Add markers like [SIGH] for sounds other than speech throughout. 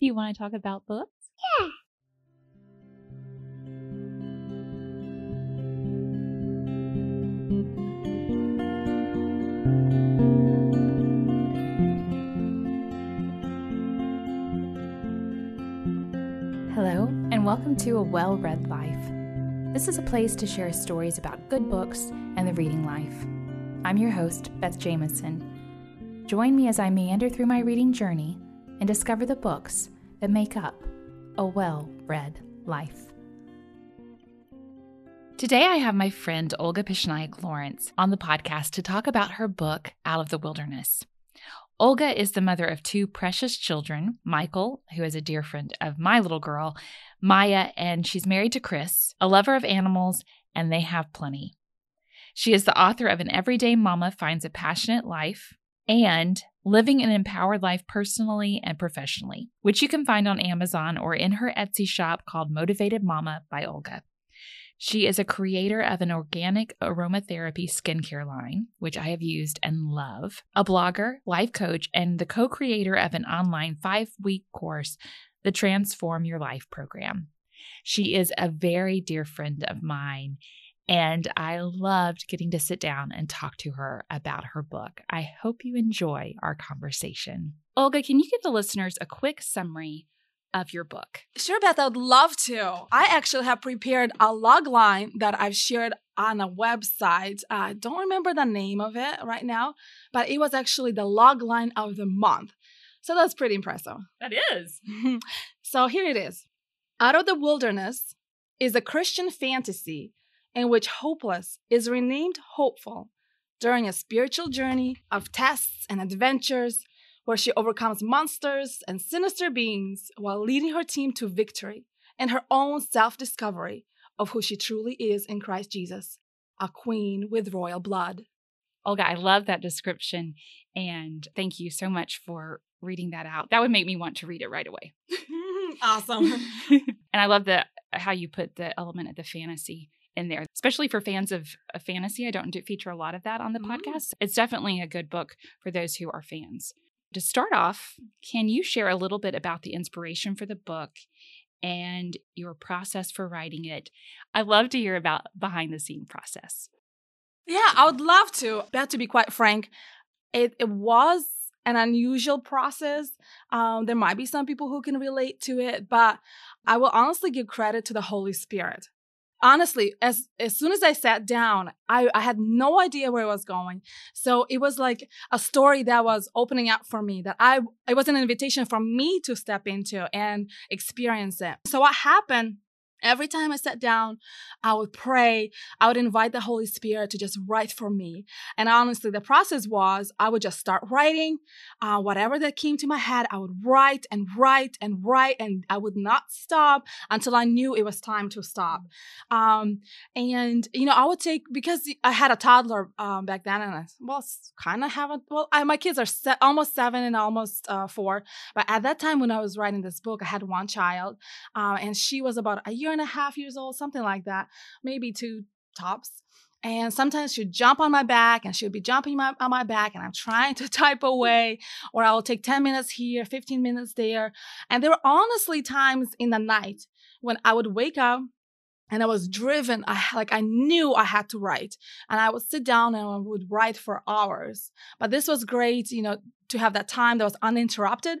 Do you want to talk about books? Yeah. Hello, and welcome to A Well Read Life. This is a place to share stories about good books and the reading life. I'm your host, Beth Jamison. Join me as I meander through my reading journey and discover the books that make up a well read life. Today, I have my friend Olga Pyshnyak Lawrence on the podcast to talk about her book, Out of the Wilderness. Olga is the mother of two precious children Michael, who is a dear friend of my little girl, Maya, and she's married to Chris, a lover of animals, and they have plenty. She is the author of An Everyday Mama Finds a Passionate Life and Living an Empowered Life Personally and Professionally, which you can find on Amazon or in her Etsy shop called Motivated Mama by Olga. She is a creator of an organic aromatherapy skincare line, which I have used and love, a blogger, life coach, and the co creator of an online five week course, the Transform Your Life program. She is a very dear friend of mine, and I loved getting to sit down and talk to her about her book. I hope you enjoy our conversation. Olga, can you give the listeners a quick summary of your book? Sure, Beth, I'd love to. I actually have prepared a log line that I've shared on a website. I don't remember the name of it right now, but it was actually the log line of the month. So that's pretty impressive. That is. [LAUGHS] so here it is Out of the Wilderness is a Christian fantasy in which hopeless is renamed hopeful during a spiritual journey of tests and adventures where she overcomes monsters and sinister beings while leading her team to victory and her own self discovery of who she truly is in Christ Jesus, a queen with royal blood. Olga, I love that description and thank you so much for reading that out. That would make me want to read it right away. [LAUGHS] awesome. [LAUGHS] and I love the how you put the element of the fantasy in there, especially for fans of, of fantasy. I don't do, feature a lot of that on the mm. podcast. It's definitely a good book for those who are fans. To start off, can you share a little bit about the inspiration for the book and your process for writing it? I'd love to hear about behind the scene process. Yeah, I would love to. But to be quite frank, it, it was an unusual process. Um, there might be some people who can relate to it, but I will honestly give credit to the Holy Spirit honestly as as soon as i sat down I, I had no idea where it was going. So it was like a story that was opening up for me that i it was an invitation for me to step into and experience it. So what happened Every time I sat down, I would pray. I would invite the Holy Spirit to just write for me. And honestly, the process was I would just start writing. Uh, whatever that came to my head, I would write and write and write, and I would not stop until I knew it was time to stop. Um, and, you know, I would take, because I had a toddler um, back then, and I, well, kind of have a, well, I, my kids are se- almost seven and almost uh, four. But at that time when I was writing this book, I had one child, uh, and she was about a year year and a half years old, something like that, maybe two tops. And sometimes she'd jump on my back and she would be jumping my, on my back and I'm trying to [LAUGHS] type away, or I'll take 10 minutes here, 15 minutes there. And there were honestly times in the night when I would wake up and I was driven. I like I knew I had to write, and I would sit down and I would write for hours. But this was great, you know, to have that time that was uninterrupted.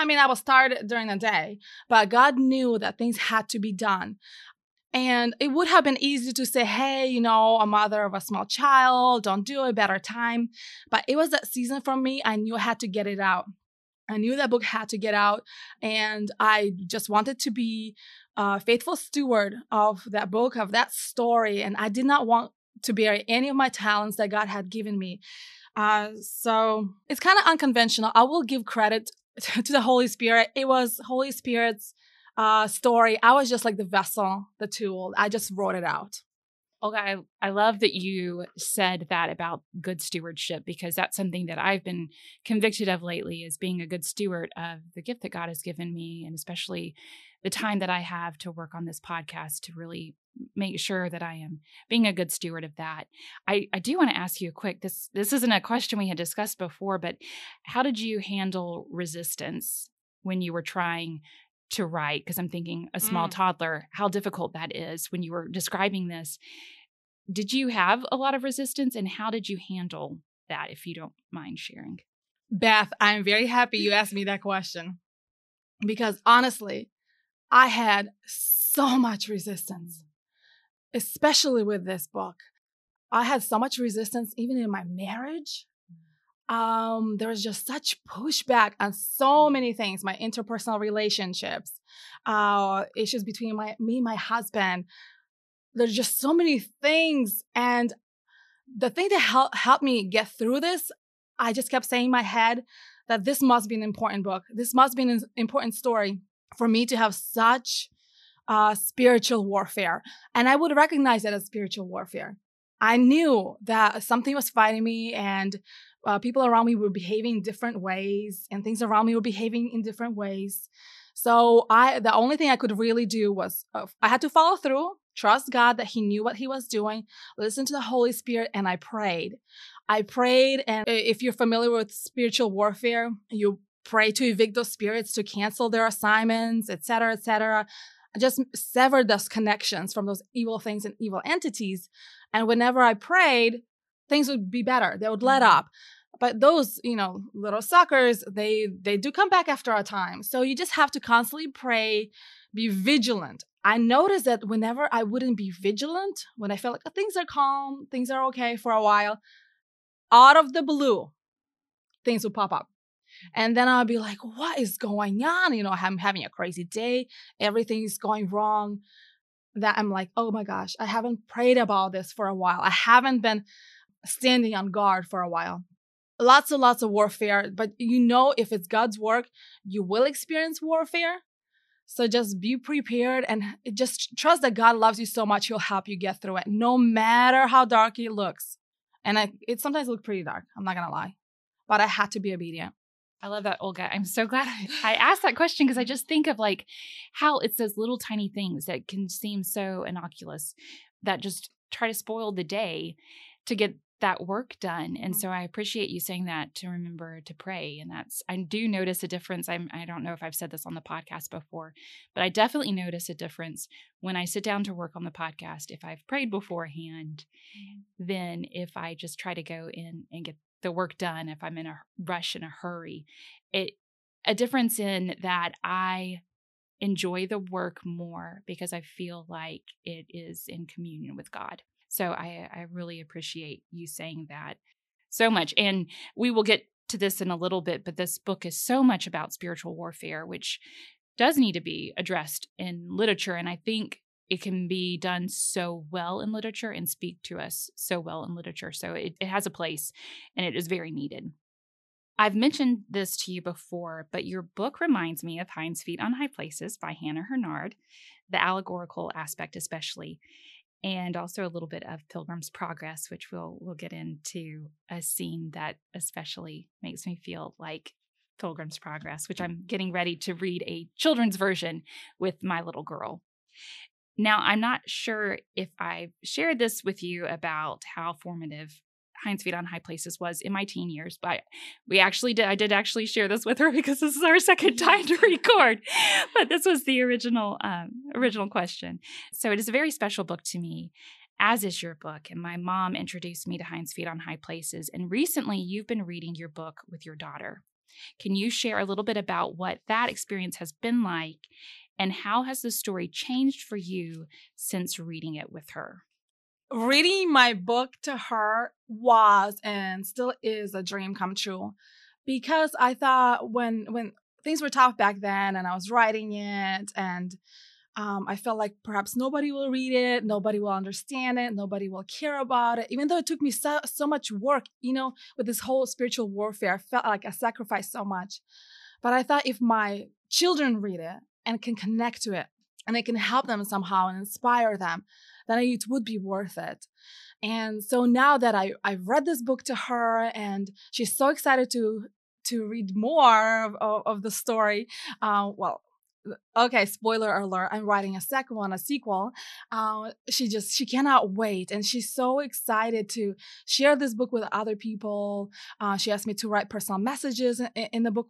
I mean, I was tired during the day, but God knew that things had to be done. And it would have been easy to say, hey, you know, a mother of a small child, don't do a better time. But it was that season for me. I knew I had to get it out. I knew that book had to get out. And I just wanted to be a faithful steward of that book, of that story. And I did not want to bury any of my talents that God had given me. Uh, so it's kind of unconventional. I will give credit [LAUGHS] to the Holy Spirit. It was Holy Spirit's uh, story. I was just like the vessel, the tool. I just wrote it out. Okay, I, love that you said that about good stewardship because that's something that I've been convicted of lately is being a good steward of the gift that God has given me and especially the time that I have to work on this podcast to really make sure that I am being a good steward of that. I, I do want to ask you a quick this this isn't a question we had discussed before, but how did you handle resistance when you were trying to write? Because I'm thinking a small Mm. toddler, how difficult that is when you were describing this. Did you have a lot of resistance and how did you handle that, if you don't mind sharing? Beth, I'm very happy you asked me that question because honestly, I had so much resistance, especially with this book. I had so much resistance even in my marriage. Um, there was just such pushback on so many things, my interpersonal relationships, uh, issues between my me and my husband. There's just so many things. And the thing that helped helped me get through this, I just kept saying in my head that this must be an important book. This must be an important story for me to have such uh, spiritual warfare. And I would recognize it as spiritual warfare. I knew that something was fighting me and uh, people around me were behaving different ways and things around me were behaving in different ways. So I, the only thing I could really do was uh, I had to follow through, trust God that He knew what He was doing, listen to the Holy Spirit, and I prayed. I prayed, and if you're familiar with spiritual warfare, you pray to evict those spirits, to cancel their assignments, etc., etc. I just severed those connections from those evil things and evil entities. And whenever I prayed, things would be better. They would let mm-hmm. up. But those, you know, little suckers, they they do come back after a time. So you just have to constantly pray, be vigilant. I noticed that whenever I wouldn't be vigilant, when I felt like oh, things are calm, things are okay for a while, out of the blue, things would pop up. And then I'll be like, what is going on? You know, I'm having a crazy day. Everything is going wrong. That I'm like, oh my gosh, I haven't prayed about this for a while. I haven't been standing on guard for a while. Lots and lots of warfare, but you know, if it's God's work, you will experience warfare. So just be prepared and just trust that God loves you so much, He'll help you get through it, no matter how dark it looks. And I, it sometimes looked pretty dark. I'm not gonna lie, but I had to be obedient. I love that, Olga. I'm so glad I asked that question because I just think of like how it's those little tiny things that can seem so innocuous that just try to spoil the day to get that work done. And mm-hmm. so I appreciate you saying that to remember to pray. And that's I do notice a difference. I'm I don't know if I've said this on the podcast before, but I definitely notice a difference when I sit down to work on the podcast. If I've prayed beforehand, mm-hmm. then if I just try to go in and get the work done, if I'm in a rush in a hurry, it a difference in that I enjoy the work more because I feel like it is in communion with God. So I, I really appreciate you saying that so much. And we will get to this in a little bit, but this book is so much about spiritual warfare, which does need to be addressed in literature. And I think it can be done so well in literature and speak to us so well in literature. So it, it has a place and it is very needed. I've mentioned this to you before, but your book reminds me of Hinds Feet on High Places by Hannah Hurnard, the allegorical aspect especially and also a little bit of Pilgrim's Progress, which we'll we'll get into a scene that especially makes me feel like Pilgrim's Progress, which I'm getting ready to read a children's version with my little girl. Now, I'm not sure if I've shared this with you about how formative Hinds Feet on High Places was in my teen years, but we actually did. I did actually share this with her [LAUGHS] because this is our second time to record. But this was the original um, original question. So it is a very special book to me, as is your book. And my mom introduced me to Hinds Feet on High Places. And recently, you've been reading your book with your daughter. Can you share a little bit about what that experience has been like, and how has the story changed for you since reading it with her? Reading my book to her was and still is a dream come true because I thought when when things were tough back then and I was writing it and um, I felt like perhaps nobody will read it, nobody will understand it, nobody will care about it. Even though it took me so so much work, you know, with this whole spiritual warfare, I felt like I sacrificed so much. But I thought if my children read it and can connect to it, and it can help them somehow and inspire them, then it would be worth it. And so now that I, I've read this book to her and she's so excited to to read more of, of, of the story, uh, well, okay spoiler alert i'm writing a second one a sequel uh, she just she cannot wait and she's so excited to share this book with other people uh, she asked me to write personal messages in, in, the book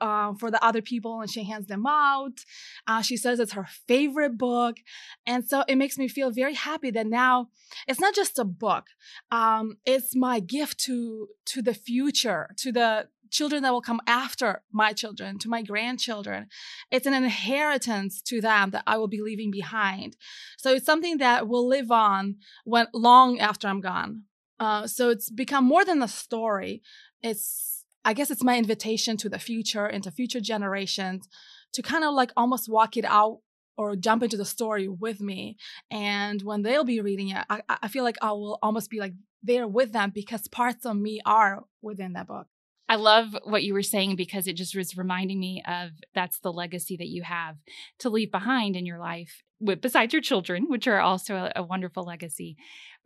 uh, for the other people and she hands them out. Uh, she says it's her favorite book. And so it makes me feel very happy that now it's not just a book. Um, it's my gift to, to the future, to the children that will come after my children, to my grandchildren. It's an inheritance to them that I will be leaving behind. So it's something that will live on when long after I'm gone. Uh, so it's become more than a story. It's, I guess it's my invitation to the future and to future generations to kind of like almost walk it out or jump into the story with me. And when they'll be reading it, I, I feel like I will almost be like there with them because parts of me are within that book. I love what you were saying because it just was reminding me of that's the legacy that you have to leave behind in your life, besides your children, which are also a, a, wonderful legacy.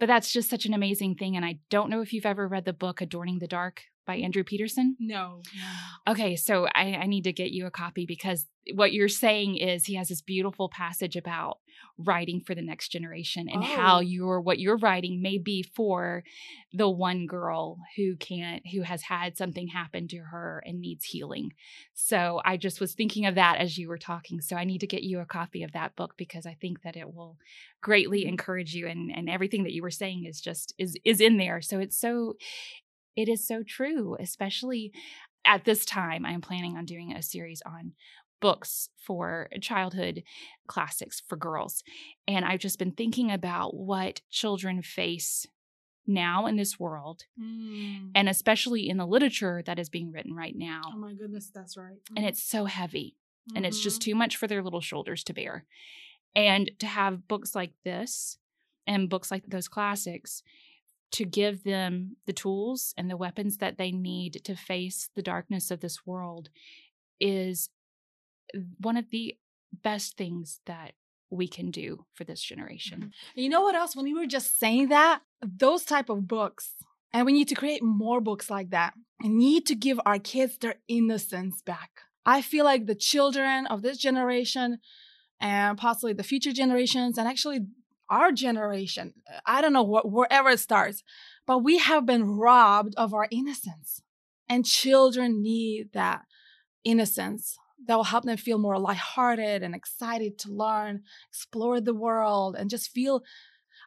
But that's just such an amazing thing. And I don't know if you've ever read the book Adorning the Dark by Andrew Peterson? No. Okay, so I, I, need to get you a copy because what you're saying is he has this beautiful passage about writing for the next generation and oh. how you're what you're writing may be for the one girl who can't who has had something happen to her and needs healing. So I just was thinking of that as you were talking. So I need to get you a copy of that book because I think that it will greatly mm-hmm. encourage you and and everything that you were saying is just is is in there. So it's so it is so true, especially at this time. I am planning on doing a series on books for childhood classics for girls. And I've just been thinking about what children face now in this world, mm. and especially in the literature that is being written right now. Oh my goodness, that's right. Mm. And it's so heavy, mm-hmm. and it's just mm-hmm. too much for their little shoulders to bear. And to have books like this and books like those classics to give them the tools and the weapons that they need to face the darkness of this world is one of the best things that we can do for this generation. Mm-hmm. You know what else when you were just saying that those type of books and we need to create more books like that and need to give our kids their innocence back. I feel like the children of this generation and possibly the future generations and actually our generation, uh, I don't know what, wherever it starts, but we have been robbed of our innocence. And children need that innocence that will help them feel more lighthearted and excited to learn, explore the world, and just feel.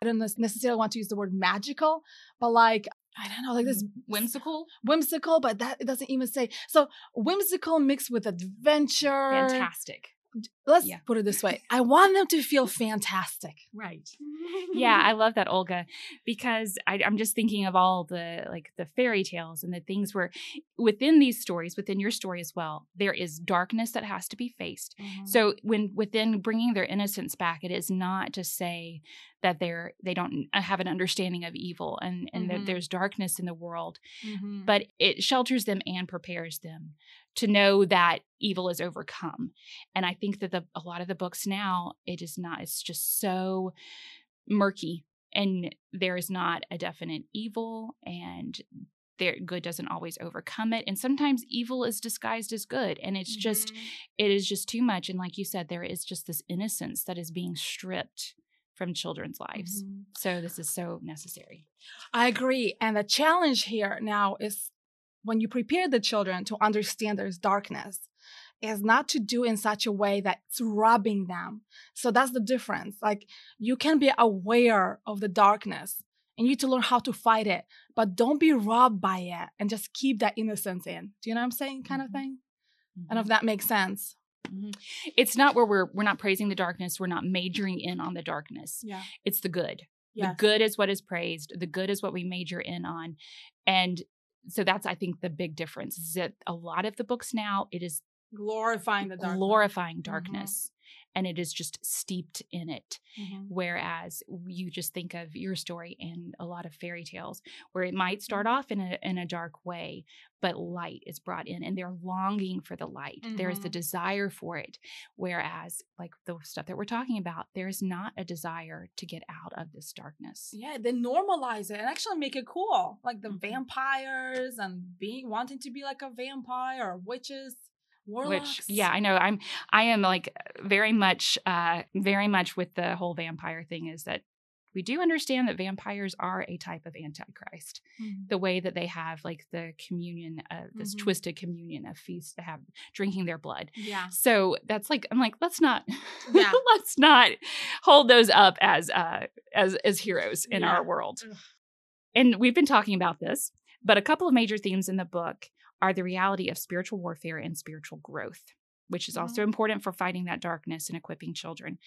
I don't necessarily want to use the word magical, but like I don't know, like this whimsical, whimsical, but that it doesn't even say. So whimsical mixed with adventure, fantastic let's yeah. put it this way i want them to feel fantastic right yeah [LAUGHS] i love that olga because I, am just thinking of all the like the fairy tales and the things where within these stories within your story as well there is darkness that has to be faced mm-hmm. so when within bringing their innocence back it is not to say that they're they don't uh, have an understanding of evil and and mm-hmm. that there's darkness in the world mm-hmm. but it shelters them and prepares them to know that evil is overcome. And I think that the a lot of the books now, it is not, it's just so murky and there is not a definite evil and there good doesn't always overcome it and sometimes evil is disguised as good and it's mm-hmm. just it is just too much and like you said there is just this innocence that is being stripped from children's lives mm-hmm. so this is so necessary i agree and the challenge here now is when you prepare the children to understand there's darkness is not to do in such a way that's robbing them. So that's the difference. Like you can be aware of the darkness and you need to learn how to fight it, but don't be robbed by it and just keep that innocence in. Do you know what I'm saying? Kind mm-hmm. of thing. Mm-hmm. And if that makes sense. Mm-hmm. It's not where we're we're not praising the darkness. We're not majoring in on the darkness. Yeah. It's the good. Yes. The good is what is praised. The good is what we major in on. And so that's I think the big difference is that a lot of the books now it is glorifying the darkness. glorifying mm-hmm. darkness. And it is just steeped in it. Mm-hmm. Whereas you just think of your story and a lot of fairy tales where it might start mm-hmm. off in a in a dark way, but light is brought in and they're longing for the light. Mm-hmm. There is the mm-hmm. desire for it. Whereas, like the stuff that we're talking about, there is not a desire to get out of this darkness. Yeah, they normalize it and actually make it cool. Like the mm-hmm. vampires and being wanting to be like a vampire or witches. Warlocks. Which yeah, I know. I'm I am like very much uh very much with the whole vampire thing is that we do understand that vampires are a type of antichrist. Mm-hmm. The way that they have like the communion, uh, this Mhm. twisted communion of feast to have drinking their blood. Yeah. So that's like I'm like let's not Yeah. [LAUGHS] let's not hold those up as uh as as heroes in Yeah. our world. Ugh. And we've been talking about this, but a couple of major themes in the book are the reality of spiritual warfare and spiritual growth, which is also important for fighting that darkness and equipping children.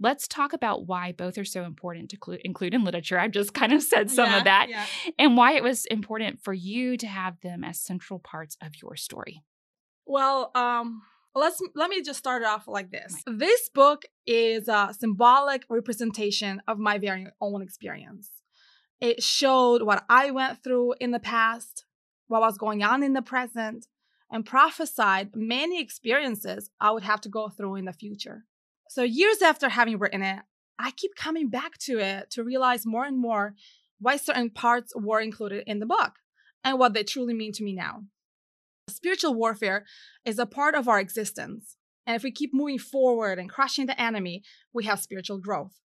Let's talk about why both are so important to clu- include in literature. I've just kind of said some Yeah, of that Yeah. and why it was important for you to have them as central parts of your story. Well, um, let's let me just start it off like this. This book is a symbolic representation of my very own experience. It showed what I went through in the past, what was going on in the present, and prophesied many experiences I would have to go through in the future. So years after having written it, I keep coming back to it to realize more and more why certain parts were included in the book and what they truly mean to me now. Spiritual warfare is a part of our existence. And if we keep moving forward and crushing the enemy, we have spiritual growth.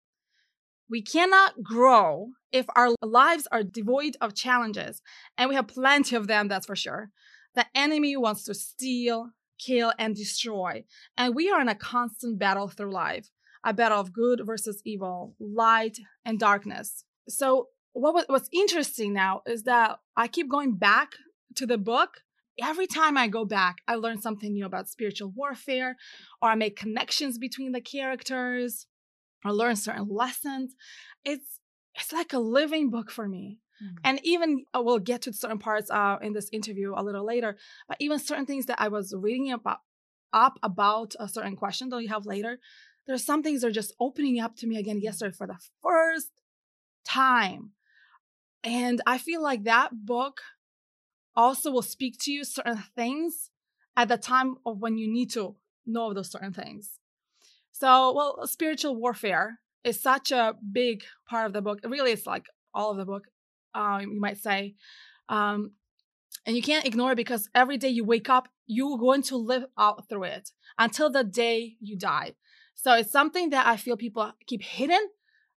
We cannot grow if our lives are devoid of challenges, and we have plenty of them, that's for sure. The enemy wants to steal, kill, and destroy, and we are in a constant battle through life a battle of good versus evil, light and darkness. So, what was, what's interesting now is that I keep going back to the book every time I go back, I learn something new about spiritual warfare, or I make connections between the characters, or learn certain lessons. It's it's like a living book for me. Mm. And even uh, we'll get to certain parts uh, in this interview a little later, but even certain things that I was reading about up about a certain question that you have later, there's some things that are just opening up to me again yesterday for the first time. And I feel like that book also will speak to you certain things at the time of when you need to know those certain things. So, well, spiritual warfare is such a big part of the book. Really, it's like all of the book, um, you might say. Um, and you can't ignore it because every day you wake up, you're going to live out through it until the day you die. So it's something that I feel people keep hidden,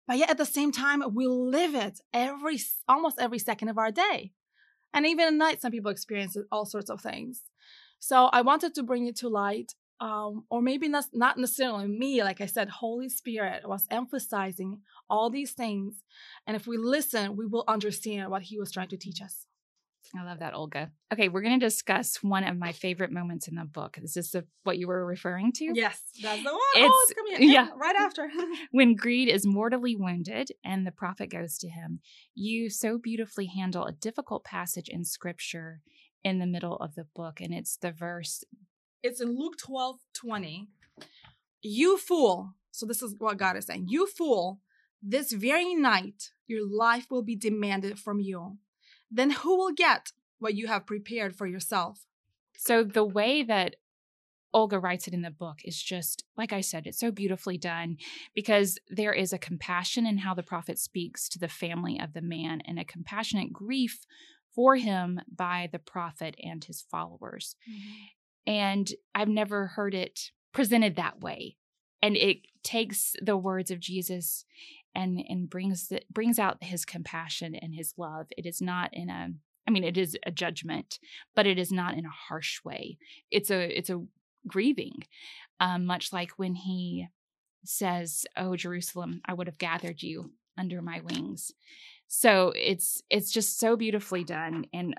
but yet at the same time, we live it every almost every second of our day. And even at night, some people experience all sorts of things. So I wanted to bring it to light, um, or maybe not, not necessarily me. Like I said, Holy Spirit was emphasizing all these things. And if we listen, we will understand what He was trying to teach us. I love that, Olga. Okay, we're going to discuss one of my favorite moments in the book. Is this the, what you were referring to? Yes, that's the one. It's- oh, it's coming. [LAUGHS] yeah. [LAUGHS] right after. [LAUGHS] When Greed is mortally wounded and the prophet goes to him, you so beautifully handle a difficult passage in scripture in the middle of the book. And it's the verse it's in Luke 12 20. You fool. So, this is what God is saying. You fool, this very night your life will be demanded from you. Then who will get what you have prepared for yourself? So the way that Olga writes it in the book is just, like I said, it's so beautifully done because there is a compassion in how the prophet speaks to the family of the man and a compassionate grief for him by the prophet and his followers. Mm-hmm. And I've never heard it presented that way. And it takes the words of Jesus and and brings the, brings out his compassion and his love. It is not in a I mean it is a judgment, but it is not in a harsh way. It's a it's a grieving, um, much like when he says, "Oh Jerusalem, I would have gathered you under my wings." So it's it's just so beautifully done, and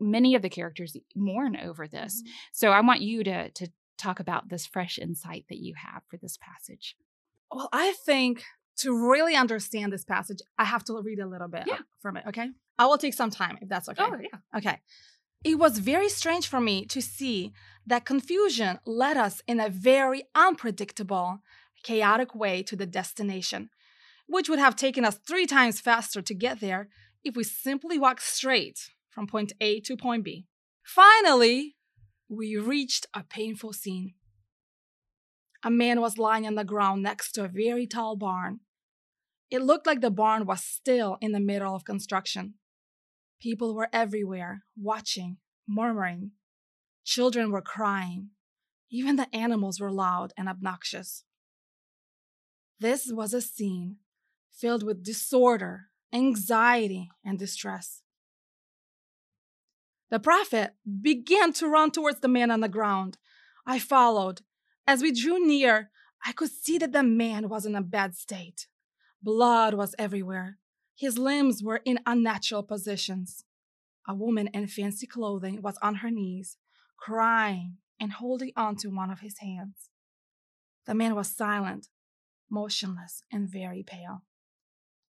many of the characters mourn over this. Mm-hmm. So I want you to to talk about this fresh insight that you have for this passage. Well, I think to really understand this passage, I have to read a little bit Yeah. from it, okay? I will take some time if that's okay. Oh, yeah. Okay. It was very strange for me to see that confusion led us in a very unpredictable, chaotic way to the destination, which would have taken us three times faster to get there if we simply walked straight from point A to point B. Finally, we reached a painful scene. A man was lying on the ground next to a very tall barn. It looked like the barn was still in the middle of construction. People were everywhere, watching, murmuring. Children were crying. Even the animals were loud and obnoxious. This was a scene filled with disorder, anxiety, and distress. The prophet began to run towards the man on the ground. I followed. As we drew near, I could see that the man was in a bad state. Blood was everywhere. His limbs were in unnatural positions. A woman in fancy clothing was on her knees, crying and holding on to one of his hands. The man was silent, motionless, and very pale.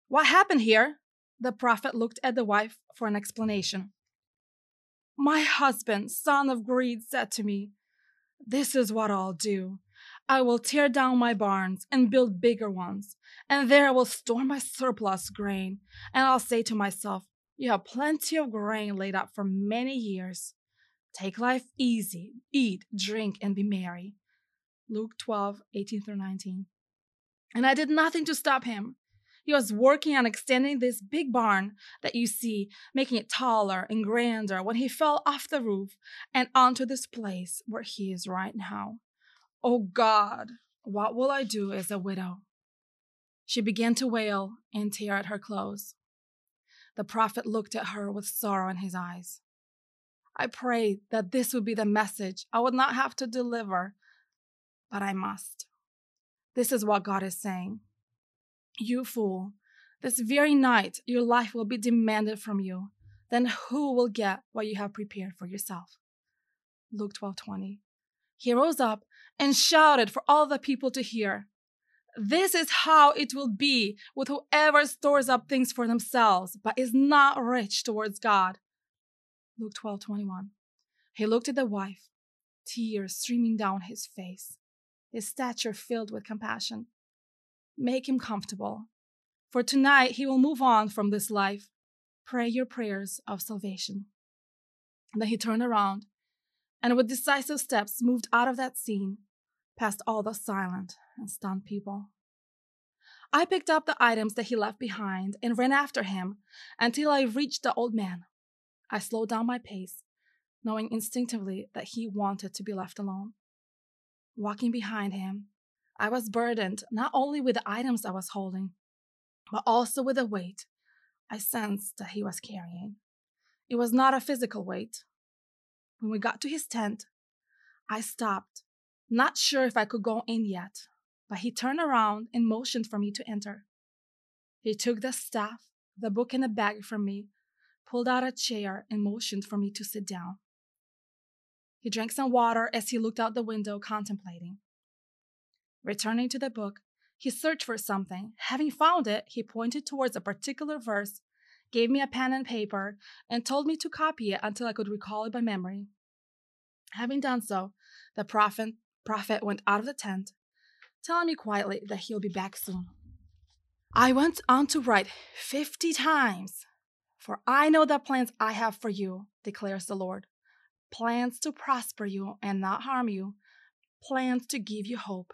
What happened here? The prophet looked at the wife for an explanation. My husband, son of greed, said to me, This is what I'll do. I will tear down my barns and build bigger ones, and there I will store my surplus grain. And I'll say to myself, You have plenty of grain laid up for many years. Take life easy, eat, drink, and be merry. Luke 12, 18 through 19. And I did nothing to stop him. He was working on extending this big barn that you see, making it taller and grander when he fell off the roof and onto this place where he is right now. Oh God, what will I do as a widow? She began to wail and tear at her clothes. The prophet looked at her with sorrow in his eyes. I prayed that this would be the message I would not have to deliver, but I must. This is what God is saying. You fool, this very night your life will be demanded from you. Then who will get what you have prepared for yourself? Luke 12:20. He rose up and shouted for all the people to hear. This is how it will be with whoever stores up things for themselves, but is not rich towards God. Luke 12:21. He looked at the wife, tears streaming down his face, his stature filled with compassion. Make him comfortable. For tonight he will move on from this life. Pray your prayers of salvation. Then he turned around and with decisive steps moved out of that scene, past all the silent and stunned people. I picked up the items that he left behind and ran after him until I reached the old man. I slowed down my pace, knowing instinctively that he wanted to be left alone. Walking behind him, I was burdened not only with the items I was holding, but also with the weight I sensed that he was carrying. It was not a physical weight. When we got to his tent, I stopped, not sure if I could go in yet, but he turned around and motioned for me to enter. He took the staff, the book, and the bag from me, pulled out a chair, and motioned for me to sit down. He drank some water as he looked out the window, contemplating. Returning to the book, he searched for something. Having found it, he pointed towards a particular verse, gave me a pen and paper, and told me to copy it until I could recall it by memory. Having done so, the prophet, prophet went out of the tent, telling me quietly that he'll be back soon. I went on to write fifty times, for I know the plans I have for you, declares the Lord plans to prosper you and not harm you, plans to give you hope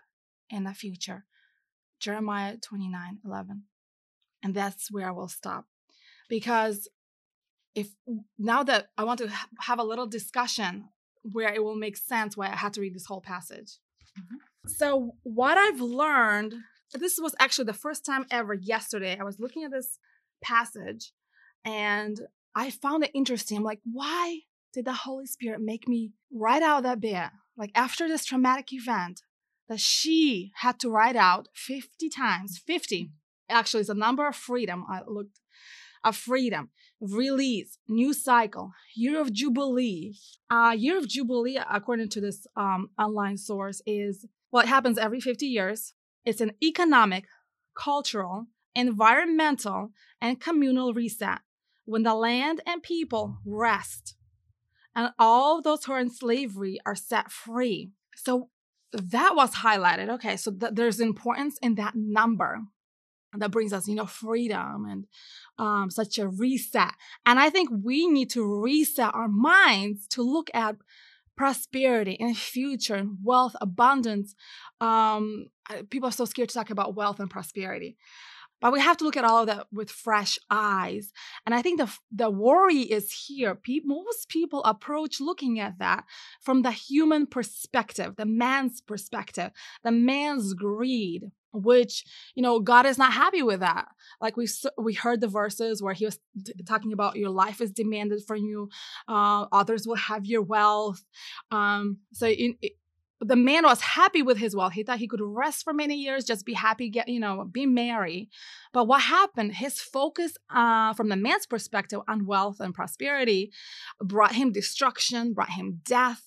in the future. Jeremiah 29 11. And that's where I will stop. Because if now that I want to have a little discussion where it will make sense why I had to read this whole passage. Mm-hmm. So, what I've learned, this was actually the first time ever yesterday. I was looking at this passage and I found it interesting. I'm like, why did the Holy Spirit make me write out that bit? Like, after this traumatic event, that she had to write out 50 times 50 actually it's a number of freedom i looked of freedom release new cycle year of jubilee. Uh year of jubilee according to this um, online source is what well, happens every 50 years. It's an economic cultural environmental and communal reset when the land and people rest and all those who are in slavery are set free. So that was highlighted. Okay, so th- there's importance in that number that brings us, you know, freedom and um, such a reset. And I think we need to reset our minds to look at prosperity and future and wealth, abundance. Um, people are so scared to talk about wealth and prosperity. But we have to look at all of that with fresh eyes. And I think the, the worry is here. Pe- most people approach looking at that from the human perspective, the man's perspective, the man's greed. which you know god is not happy with that like we we heard the verses where he was t- talking about your life is demanded from you uh, others will have your wealth um so in, the man was happy with his wealth. He thought he could rest for many years, just be happy, get you know, be merry. But what happened? His focus, uh, from the man's perspective, on wealth and prosperity, brought him destruction, brought him death.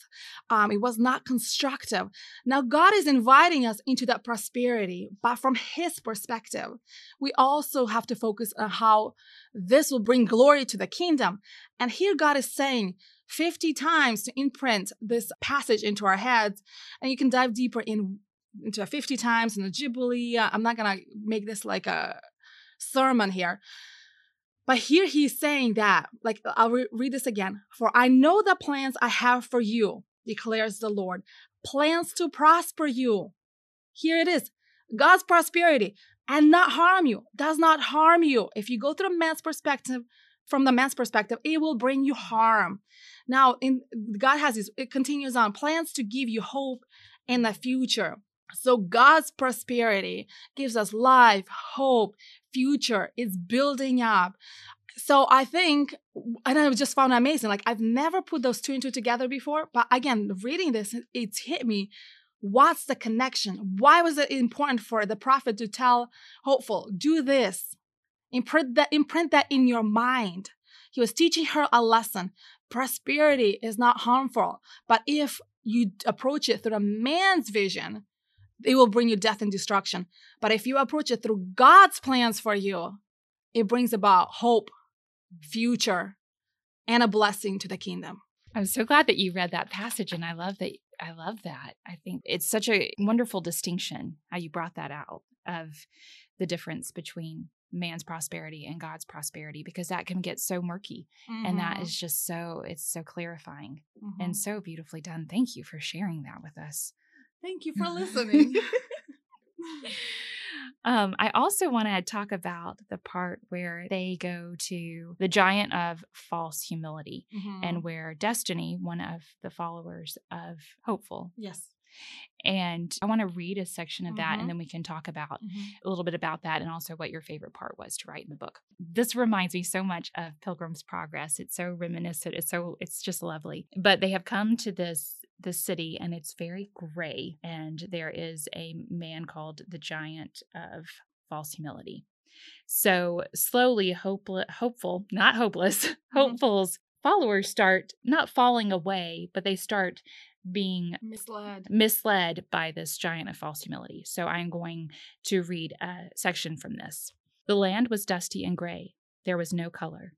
Um, it was not constructive. Now God is inviting us into that prosperity, but from His perspective, we also have to focus on how this will bring glory to the kingdom. And here God is saying 50 times to imprint this passage into our heads. And you can dive deeper in into 50 times in the Jubilee. Uh, I'm not going to make this like a sermon here. But here he's saying that, like, I'll re- read this again. For I know the plans I have for you, declares the Lord. Plans to prosper you. Here it is God's prosperity and not harm you, does not harm you. If you go through a man's perspective, from the man's perspective, it will bring you harm. Now, in God has this, it continues on plans to give you hope in the future. So God's prosperity gives us life, hope, future. It's building up. So I think, and I just found amazing. Like I've never put those two and two together before, but again, reading this, it's hit me. What's the connection? Why was it important for the prophet to tell hopeful, do this, imprint that, imprint that in your mind? He was teaching her a lesson prosperity is not harmful. But if you approach it through a man's vision, it will bring you death and destruction. But if you approach it through God's plans for you, it brings about hope, future, and a blessing to the kingdom. I'm so glad that you read that passage and I love that I love that. I think it's such a wonderful distinction how you brought that out of the difference between man's prosperity and God's prosperity because that can get so murky. Mm-hmm. And that mm-hmm. just so, it's so clarifying mm-hmm. and so beautifully done. Thank you for sharing that with us. Thank you for [LAUGHS] listening. [LAUGHS] um, I also want to talk about the part where they go to the giant of false humility mm-hmm. and where Destiny, one of the followers of Hopeful, yes, and I want to read a section of that mm-hmm. and then we can talk about mm-hmm. a little bit about that and also what your favorite part was to write in the book. This reminds me so much of Pilgrim's Progress. It's so reminiscent. It's so it's just lovely. But they have come to this the city and it's very gray and there is a man called the giant of false humility. So slowly hopeful hopeful, not hopeless, [LAUGHS] mm-hmm. hopeful's followers start not falling away, but they start being misled misled by this giant of false humility. So I'm going to read a section from this. The land was dusty and gray. There was no color.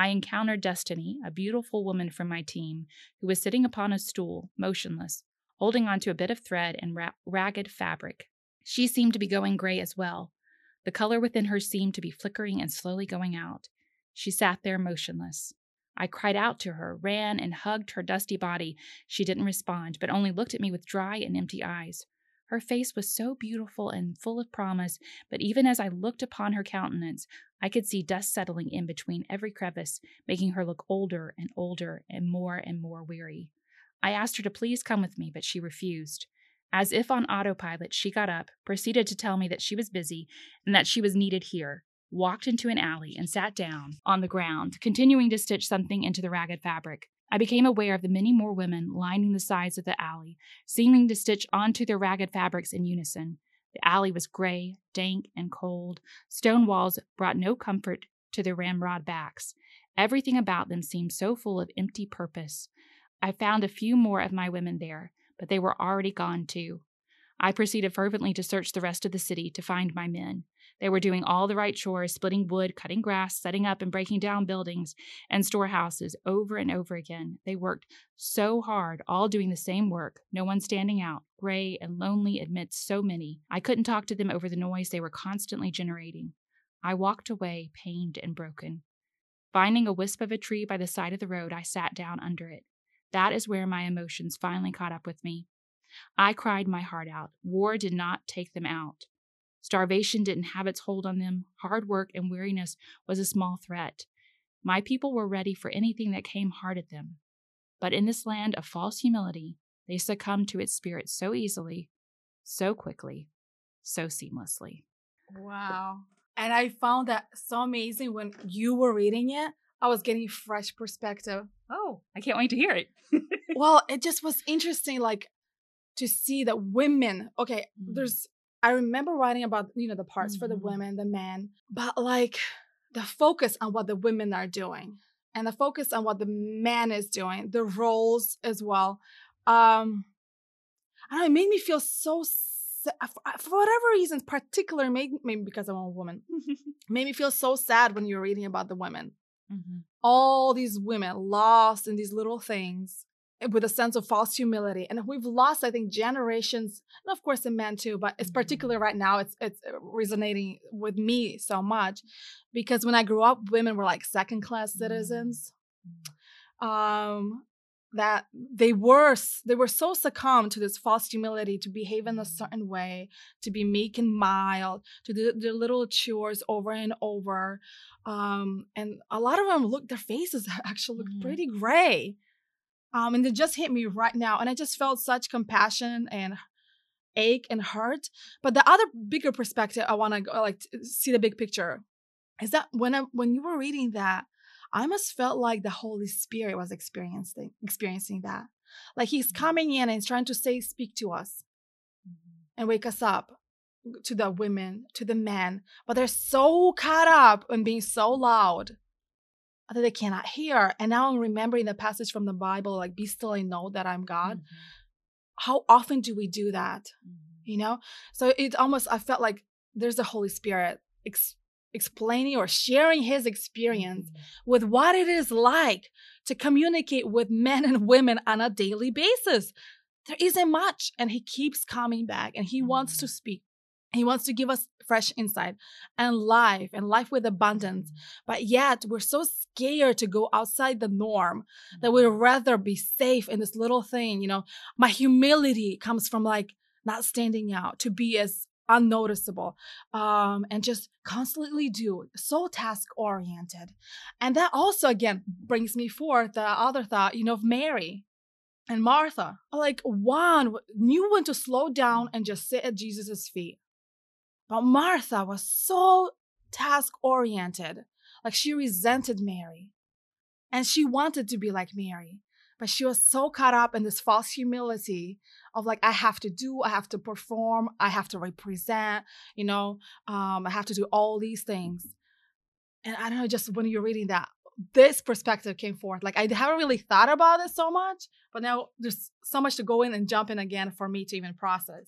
I encountered Destiny, a beautiful woman from my team, who was sitting upon a stool, motionless, holding onto a bit of thread and ra- ragged fabric. She seemed to be going gray as well. The color within her seemed to be flickering and slowly going out. She sat there motionless. I cried out to her, ran and hugged her dusty body. She didn't respond, but only looked at me with dry and empty eyes. Her face was so beautiful and full of promise, but even as I looked upon her countenance, I could see dust settling in between every crevice, making her look older and older and more and more weary. I asked her to please come with me, but she refused. As if on autopilot, she got up, proceeded to tell me that she was busy and that she was needed here walked into an alley, and sat down on the ground, continuing to stitch something into the ragged fabric. I became aware of the many more women lining the sides of the alley, seeming to stitch onto their ragged fabrics in unison. The alley was gray, dank, and cold. Stone walls brought no comfort to their ramrod backs. Everything about them seemed so full of empty purpose. I found a few more of my women there, but they were already gone too. I proceeded fervently to search the rest of the city to find my men. They were doing all the right chores, splitting wood, cutting grass, setting up and breaking down buildings and storehouses over and over again. They worked so hard, all doing the same work, no one standing out, gray and lonely amidst so many. I couldn't talk to them over the noise they were constantly generating. I walked away, pained and broken. Finding a wisp of a tree by the side of the road, I sat down under it. That is where my emotions finally caught up with me. I cried my heart out. War did not take them out. Starvation didn't have its hold on them. Hard work and weariness was a small threat. My people were ready for anything that came hard at them. But in this land of false humility, they succumbed to its spirit so easily, so quickly. so seamlessly. Wow. And I found that so amazing when you were reading it. I was getting fresh perspective. Oh, I can't wait to hear it. [LAUGHS] well, it just was interesting, like to see that women, okay, mm. there's, I remember writing about, you know, the parts mm-hmm. for the mm-hmm. women, the men, but like the focus on what the women are doing and the focus on what the man is doing, the roles as well. Um, I don't know, it made me feel so for whatever reasons, particular, maybe, maybe because I'm a woman, [LAUGHS] made me feel so sad when you were reading about the women. Mm-hmm. All these women lost in these little things with a sense of false humility. And we've lost, I think, generations, and of course the men too, but it's mm-hmm. particularly right now, it's it's uh, resonating with me so much. Because when I grew up, women were like second class citizens. Mm-hmm. Um, that they were they were so succumbed to this false humility to behave in a certain way to be meek and mild to do the little chores over and over um, and a lot of them look their faces [LAUGHS] actually look mm-hmm. pretty gray um, and it just hit me right now and i just felt such compassion and ache and hurt but the other bigger perspective i want to like see the big picture is that when i when you were reading that I must felt like the Holy Spirit was experiencing experiencing that. Like he's mm-hmm. coming in and he's trying to say, speak to us mm-hmm. and wake us up to the women, to the men, but they're so caught up in being so loud that they cannot hear. And now I'm remembering the passage from the Bible, like, be still and know that I'm God. Mm-hmm. How often do we do that? Mm-hmm. You know? So it's almost, I felt like there's the Holy Spirit ex- explaining or sharing his experience mm-hmm. with what it is like to communicate with men and women on a daily basis. There isn't much. And he keeps coming back and he wants to mm-hmm. speak. He wants to give us fresh insight and life and life with abundance. Mm-hmm. But yet we're so scared to go outside the norm that we'd rather be safe in this little thing. You know, my humility comes from like not standing out, to be as unnoticeable um, and just constantly do so task oriented and that also again brings me forth the other thought you know of mary and martha like one knew when to slow down and just sit at jesus's feet but martha was so task oriented like she resented mary. And she wanted to be like mary. But she was so caught up in this false humility of like i have to do i have to perform i have to represent you know um, i have to do all these things. And i don't know just when you're reading that this perspective came forth. Like i haven't really thought about it so much but now there's so much to go in and jump in again for me to even process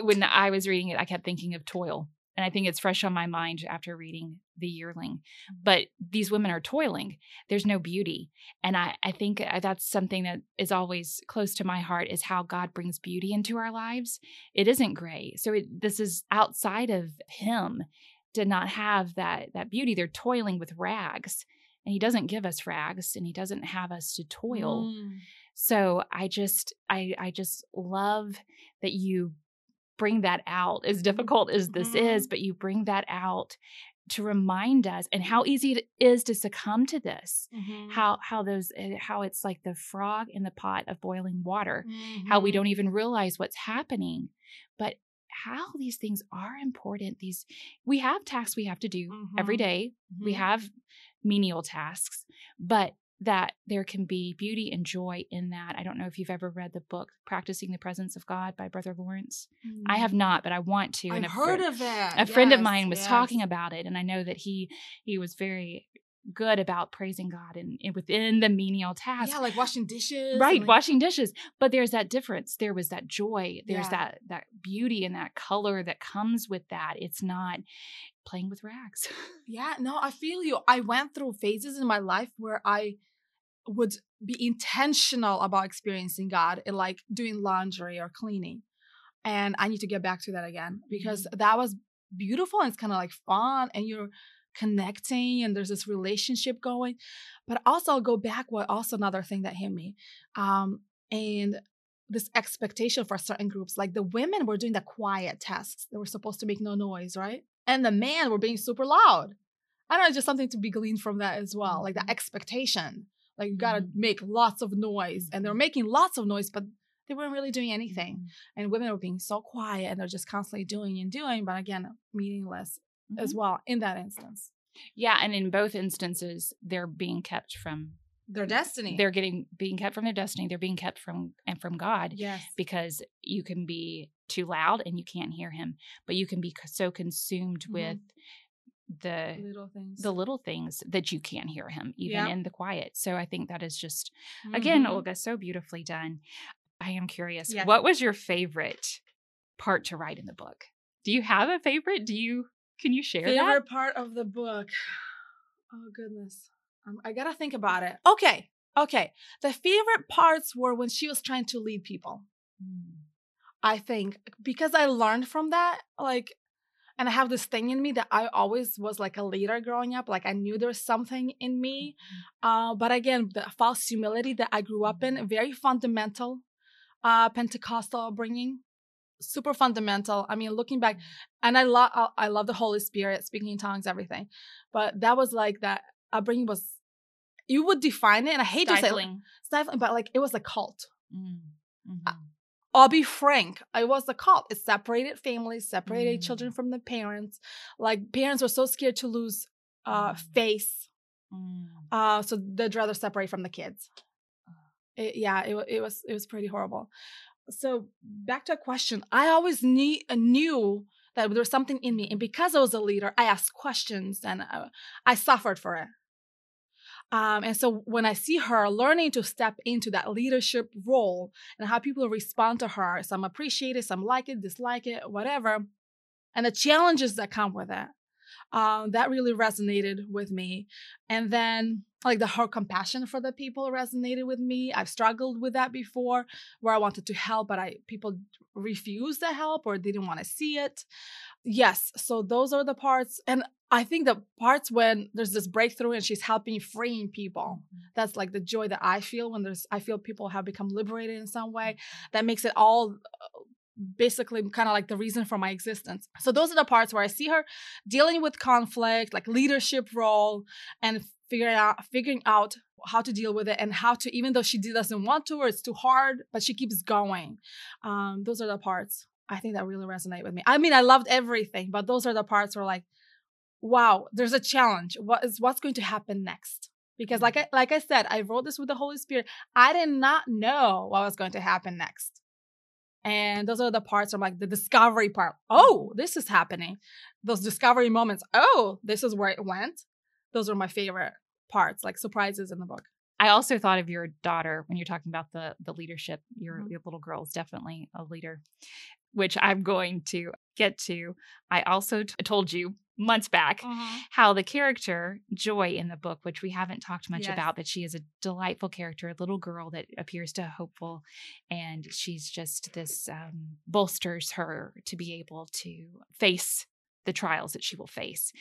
when i was reading it i kept thinking of toil and I think it's fresh on my mind after reading The Yearling. Mm-hmm. But these women are toiling. There's no beauty. And I, I think uh, that's something that is always close to my heart is how God brings beauty into our lives. It isn't gray. So it, this is outside of Him to not have that, that beauty. They're toiling with rags. And He doesn't give us rags and He doesn't have us to toil. Mm. So I just I I just love that you bring that out as difficult as this mm-hmm. is but you bring that out to remind us and how easy it is to succumb to this mm-hmm. how how those eh, how it's like the frog in the pot of boiling water mm-hmm. how we mm-hmm. don't even realize what's happening but how these things are important these we have tasks we have to do every mm-hmm. day. we mm-hmm. have menial tasks but that there can be beauty and joy in that. I don't know if you've ever read the book Practicing the Presence of God by Brother Lawrence. Mm. I have mm. not, but I want to. I've heard of that. A yes, friend of mine was yes. talking about it, and I know that he he was very good about praising God and, and within the menial task. Yeah, like washing dishes. Right, like- washing dishes. But there's that difference. There was that joy. There's yeah. that that beauty and that color that comes with that. It's not playing with rags. [LAUGHS] Yeah, no, I feel you. I went through phases in my life where I would be intentional about experiencing God in like doing laundry or cleaning. And I need to get back to that again because mm-hmm. that was beautiful and it's kind of like fun and you're connecting and there's this relationship going. But also I'll go back what also another thing that hit me. Um and this expectation for certain groups. Like the women were doing the quiet tasks. They were supposed to make no noise, right? And the men were being super loud. I don't know, just something to be gleaned from that as well. Like the mm-hmm. expectation like you gotta mm-hmm. make lots of noise, and they're mm-hmm. making lots of noise, but they weren't really doing anything. And women were being so quiet and they're just constantly doing and doing, but again, meaningless as Mhm. well in that instance. Yeah, and in both instances, they're being kept from Their destiny. they're getting being kept from their destiny. They're being kept from and from God yes. because you can be too loud and you can't hear Him, but you can be so consumed Mhm. with the Little things. the little things that you can't hear Him even Yeah. in the quiet. So I think that is just again, Mhm. Olga, so beautifully done. I am curious, Yes. what was your favorite part to write in the book? Do you have a favorite? Do you can you share favorite that? part of the book. [SIGHS] Oh goodness, um, I gotta think about it. Okay, okay. The favorite parts were when she was trying to lead people. Mm. I think because I learned from that, like, and I have this thing in me that I always was like a leader growing up. Like I knew there was something in me, uh, but again, the false humility that I grew up in, very fundamental, uh, Pentecostal upbringing, super fundamental. I mean, looking back, and I love, I love the Holy Spirit, speaking in tongues, everything, but that was like that upbringing was. You would define it, and I hate to say Stifling. like, stifling, but like it was a cult. Mm. Mhm. I'll be frank, it was a cult. It separated families, separated Mm. children from the parents. Like parents were so scared to lose uh Mm. face. Mm. Uh so they'd rather separate from the kids. It- yeah, it, it was it was pretty horrible. So back to a question. I always knew knew that there was something in me, and because I was a leader, I asked questions and I, I suffered for it. Um, and so when I see her learning to step into that leadership role and how people respond to her, some appreciate it, some like it, dislike it, whatever, and the challenges that come with it, um, that really resonated with me. And then like the her compassion for the people resonated with me. I've struggled with that before, where I wanted to help, but I people refused the help or didn't want to see it. Yes, so those are the parts, and I think the parts when there's this breakthrough and she's helping freeing people. That's like the joy that I feel when there's I feel people have become liberated in some way. That makes it all uh, basically kind of like the reason for my existence. So those are the parts where I see her dealing with conflict, like leadership role, and figuring out figuring out how to deal with it and how to even though she doesn't want to or it's too hard, but she keeps going. Um, those are the parts I think that really resonate with me. I mean, I loved everything, but those are the parts where like, wow, there's a challenge. What is what's going to happen next? Because like I like I said, I wrote this with the Holy Spirit. I did not know what was going to happen next. And those are the parts from like the discovery part. Oh, this is happening. Those discovery moments. Oh, this is where it went. Those are my favorite parts, like surprises in the book. I also thought of your daughter when you're talking about the the leadership. Your Mhm. your little girl is definitely a leader, which I'm going to get to. I also t- told you months back how the character Joy in the book, which we haven't talked much Yes. about, but she is a delightful character, a little girl that appears to hopeful, and she's just this um, bolsters her to be able to face the trials that she will face.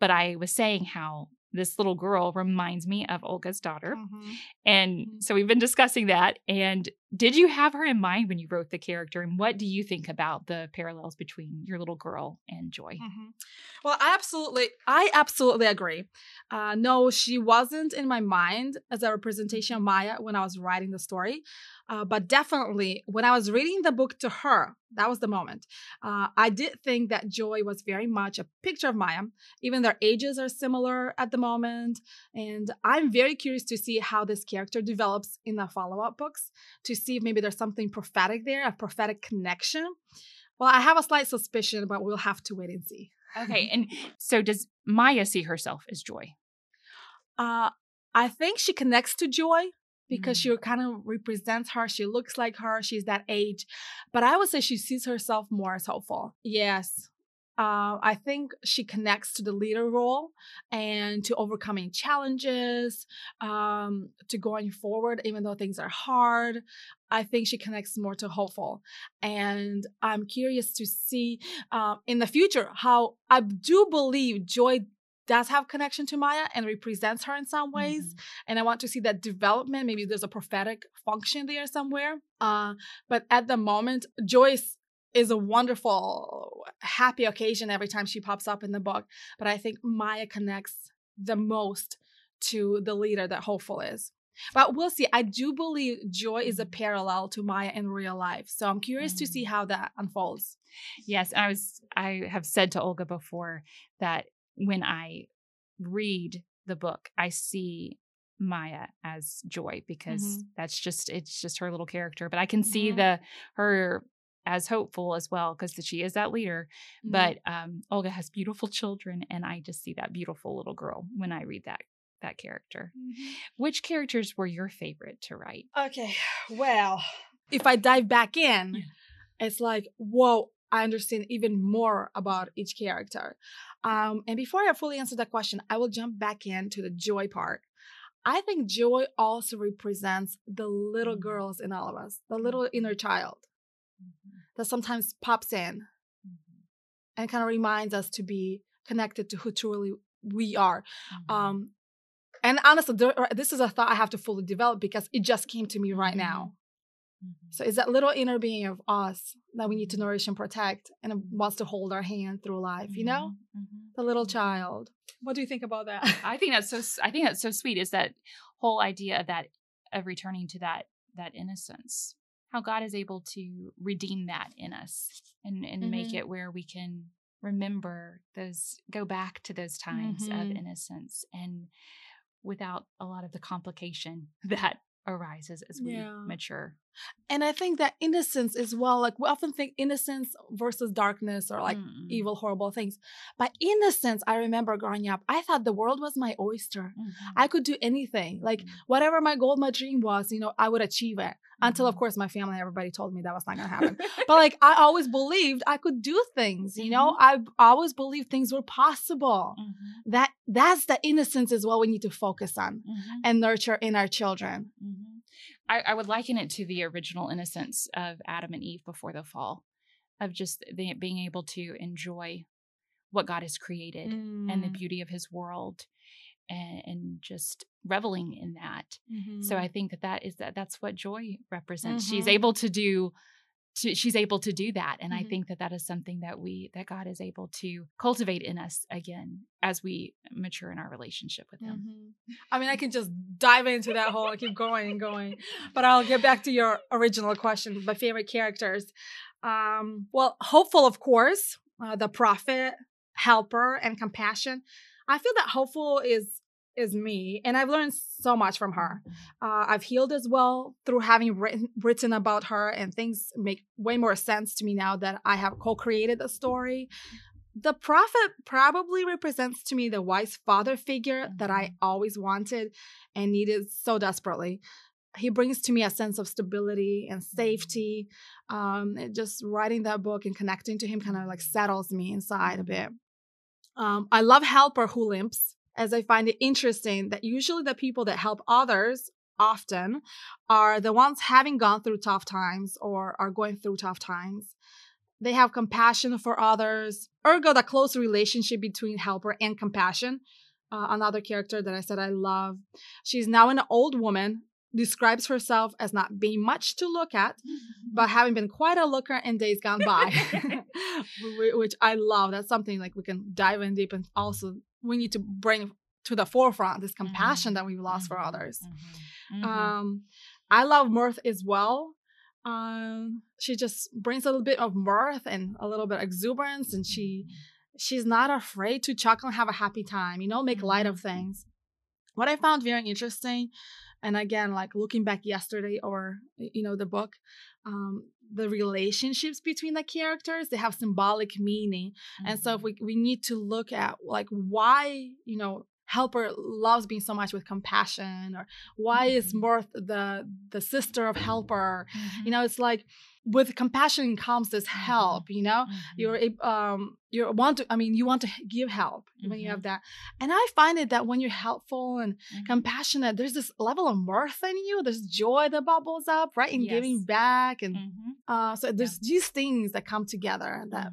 But I was saying how this little girl reminds me of Olga's daughter. Mhm. And Mhm. so we've been discussing that. And did you have her in mind when you wrote the character? And what do you think about the parallels between your little girl and Joy? Mhm. Well, I absolutely, I absolutely agree. Uh, no, she wasn't in my mind as a representation of Maya when I was writing the story, uh, but definitely when I was reading the book to her, that was the moment. Uh, I did think that Joy was very much a picture of Maya. Even their ages are similar at the moment, and I'm very curious to see how this character develops in the follow-up books to see if maybe there's something prophetic there, a prophetic connection. Well, I have a slight suspicion, but we'll have to wait and see. Okay. And [LAUGHS] so does Maya see herself as Joy? Uh, I think she connects to Joy because Mm. she kind of represents her. She looks like her. She's that age. But I would say she sees herself more as hopeful. Yes. Uh, I think she connects to the leader role and to overcoming challenges, um, to going forward, even though things are hard. I think she connects more to hopeful. And I'm curious to see uh, in the future how I do believe Joy does have connection to Maya and represents her in some ways. Mhm. And I want to see that development. Maybe there's a prophetic function there somewhere. Uh, but at the moment, Joy's is a wonderful, happy occasion every time she pops up in the book. But I think Maya connects the most to the leader that Hopeful is. But we'll see. I do believe Joy is a parallel to Maya in real life. So I'm curious to see Mm. how that unfolds. Yes, I was I have said to Olga before that when I read the book, I see Maya as Joy because Mhm. that's just it's just her little character, but I can see the her as hopeful as well because she is that leader. Mhm. But um Olga has beautiful children and I just see that beautiful little girl when I read that that character. Mhm. Which characters were your favorite to write? Okay, [SIGHS] well, [SIGHS] if I dive back in, Yeah. it's like, whoa, I understand even more about each character. Um, and before I fully answer that question, I will jump back into the joy part. I think joy also represents the little Mhm. girls in all of us, the little inner child that sometimes pops in and kind of reminds us to be connected to who truly we are. Mm-hmm. Um, and honestly, there, this is a thought I have to fully develop because it just came to me right now. Mhm. So it's that little inner being of us that we need to Mhm. nourish and protect and wants to hold our hand through life, you know? Mhm. Mhm. The little child. What do you think about that? I think that's so. I think that's so sweet. Is that whole idea of that of returning to that that innocence? How God is able to redeem that in us and and make it where we can remember those, go back to those times of innocence, and without a lot of the complication [LAUGHS] that arises as we Yeah. mature. And I think that innocence as well, like we often think innocence versus darkness or like Mm. evil, horrible things. But innocence, I remember growing up, I thought the world was my oyster. Mhm. I could do anything. Like Mhm. whatever my goal, my dream was, you know, I would achieve it. Until, of Mhm. course, my family and everybody told me that was not going to happen. [LAUGHS] but like, I always believed I could do things, you know, I always believed things were possible. Mhm. That That's the innocence is what we need to focus on Mhm. and nurture in our children. I, I would liken it to the original innocence of Adam and Eve before the fall, of just the, being able to enjoy what God has created and the Mm. beauty of His world, and, and just reveling in that. Mm-hmm. So I think that that is that that's what joy represents. She's Mhm. able to do. To, she's able to do that and i Mhm. think that that is something that we that god is able to cultivate in us again as we mature in our relationship with him Mhm. I mean, I can just dive into that hole and keep going and going, but I'll get back to your original question. My favorite characters. Um, well, hopeful, of course, uh, the prophet, helper, and compassion. I feel that hopeful is is me, and I've learned so much from her. Uh, I've healed as well through having written written about her, and things make way more sense to me now that I have co-created the story. The prophet probably represents to me the wise father figure that I always wanted and needed so desperately. He brings to me a sense of stability and safety. Um, and just writing that book and connecting to him kind of like settles me inside a bit. Um, I love helper who limps, as I find it interesting that usually the people that help others often are the ones having gone through tough times or are going through tough times. They have compassion for others, ergo, the close relationship between helper and compassion. Uh, another character that I said I love. She's now an old woman, describes herself as not being much to look at, [LAUGHS] but having been quite a looker in days gone by, [LAUGHS] [LAUGHS] which I love. That's something like we can dive in deep and also we need to bring to the forefront this compassion that we've lost for Mhm. others. Mhm. Mhm. Um, I love mirth as well. Um, she just brings a little bit of mirth and a little bit of exuberance, and she she's not afraid to chuckle and have a happy time. You know, make light of things. What I found very interesting, and again, like looking back yesterday or you know the book, um, the relationships between the characters they have symbolic meaning, and so if we we need to look at like why you know helper loves being so much with compassion or why is Mhm. mirth the the sister of helper Mhm. you know it's like with compassion comes this help you know Mhm. you're um you want to i mean you want to give help when you have Mhm. that and i find it that when you're helpful and Mhm. compassionate there's this level of mirth in you there's joy that bubbles up right in giving back and Mhm. uh so there's these things that come together that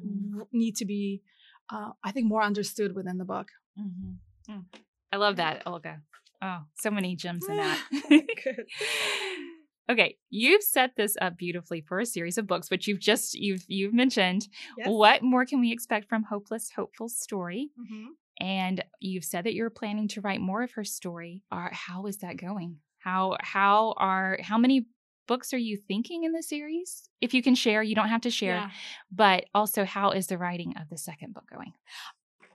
need to be uh i think more understood within the book. Mm. I love that, Olga. Oh, so many gems in that. [LAUGHS] [LAUGHS] Okay, you've set this up beautifully for a series of books, which you've just you've you've mentioned. Yes. What more can we expect from Hopeless Hopeful Story? Mhm. And you've said that you're planning to write more of her story. Are how is that going? How how are how many books are you thinking in the series? If you can share, you don't have to share. Yeah. But also, how is the writing of the second book going?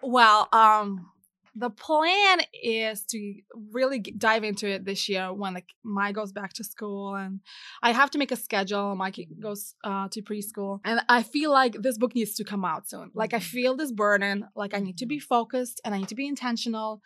Well, um, the plan is to really dive into it this year when like Mike goes back to school and I have to make a schedule. Mike goes uh, to preschool, and I feel like this book needs to come out soon. Like I mm-hmm. feel this burden. Like I need to be mm-hmm. focused and I need to be intentional.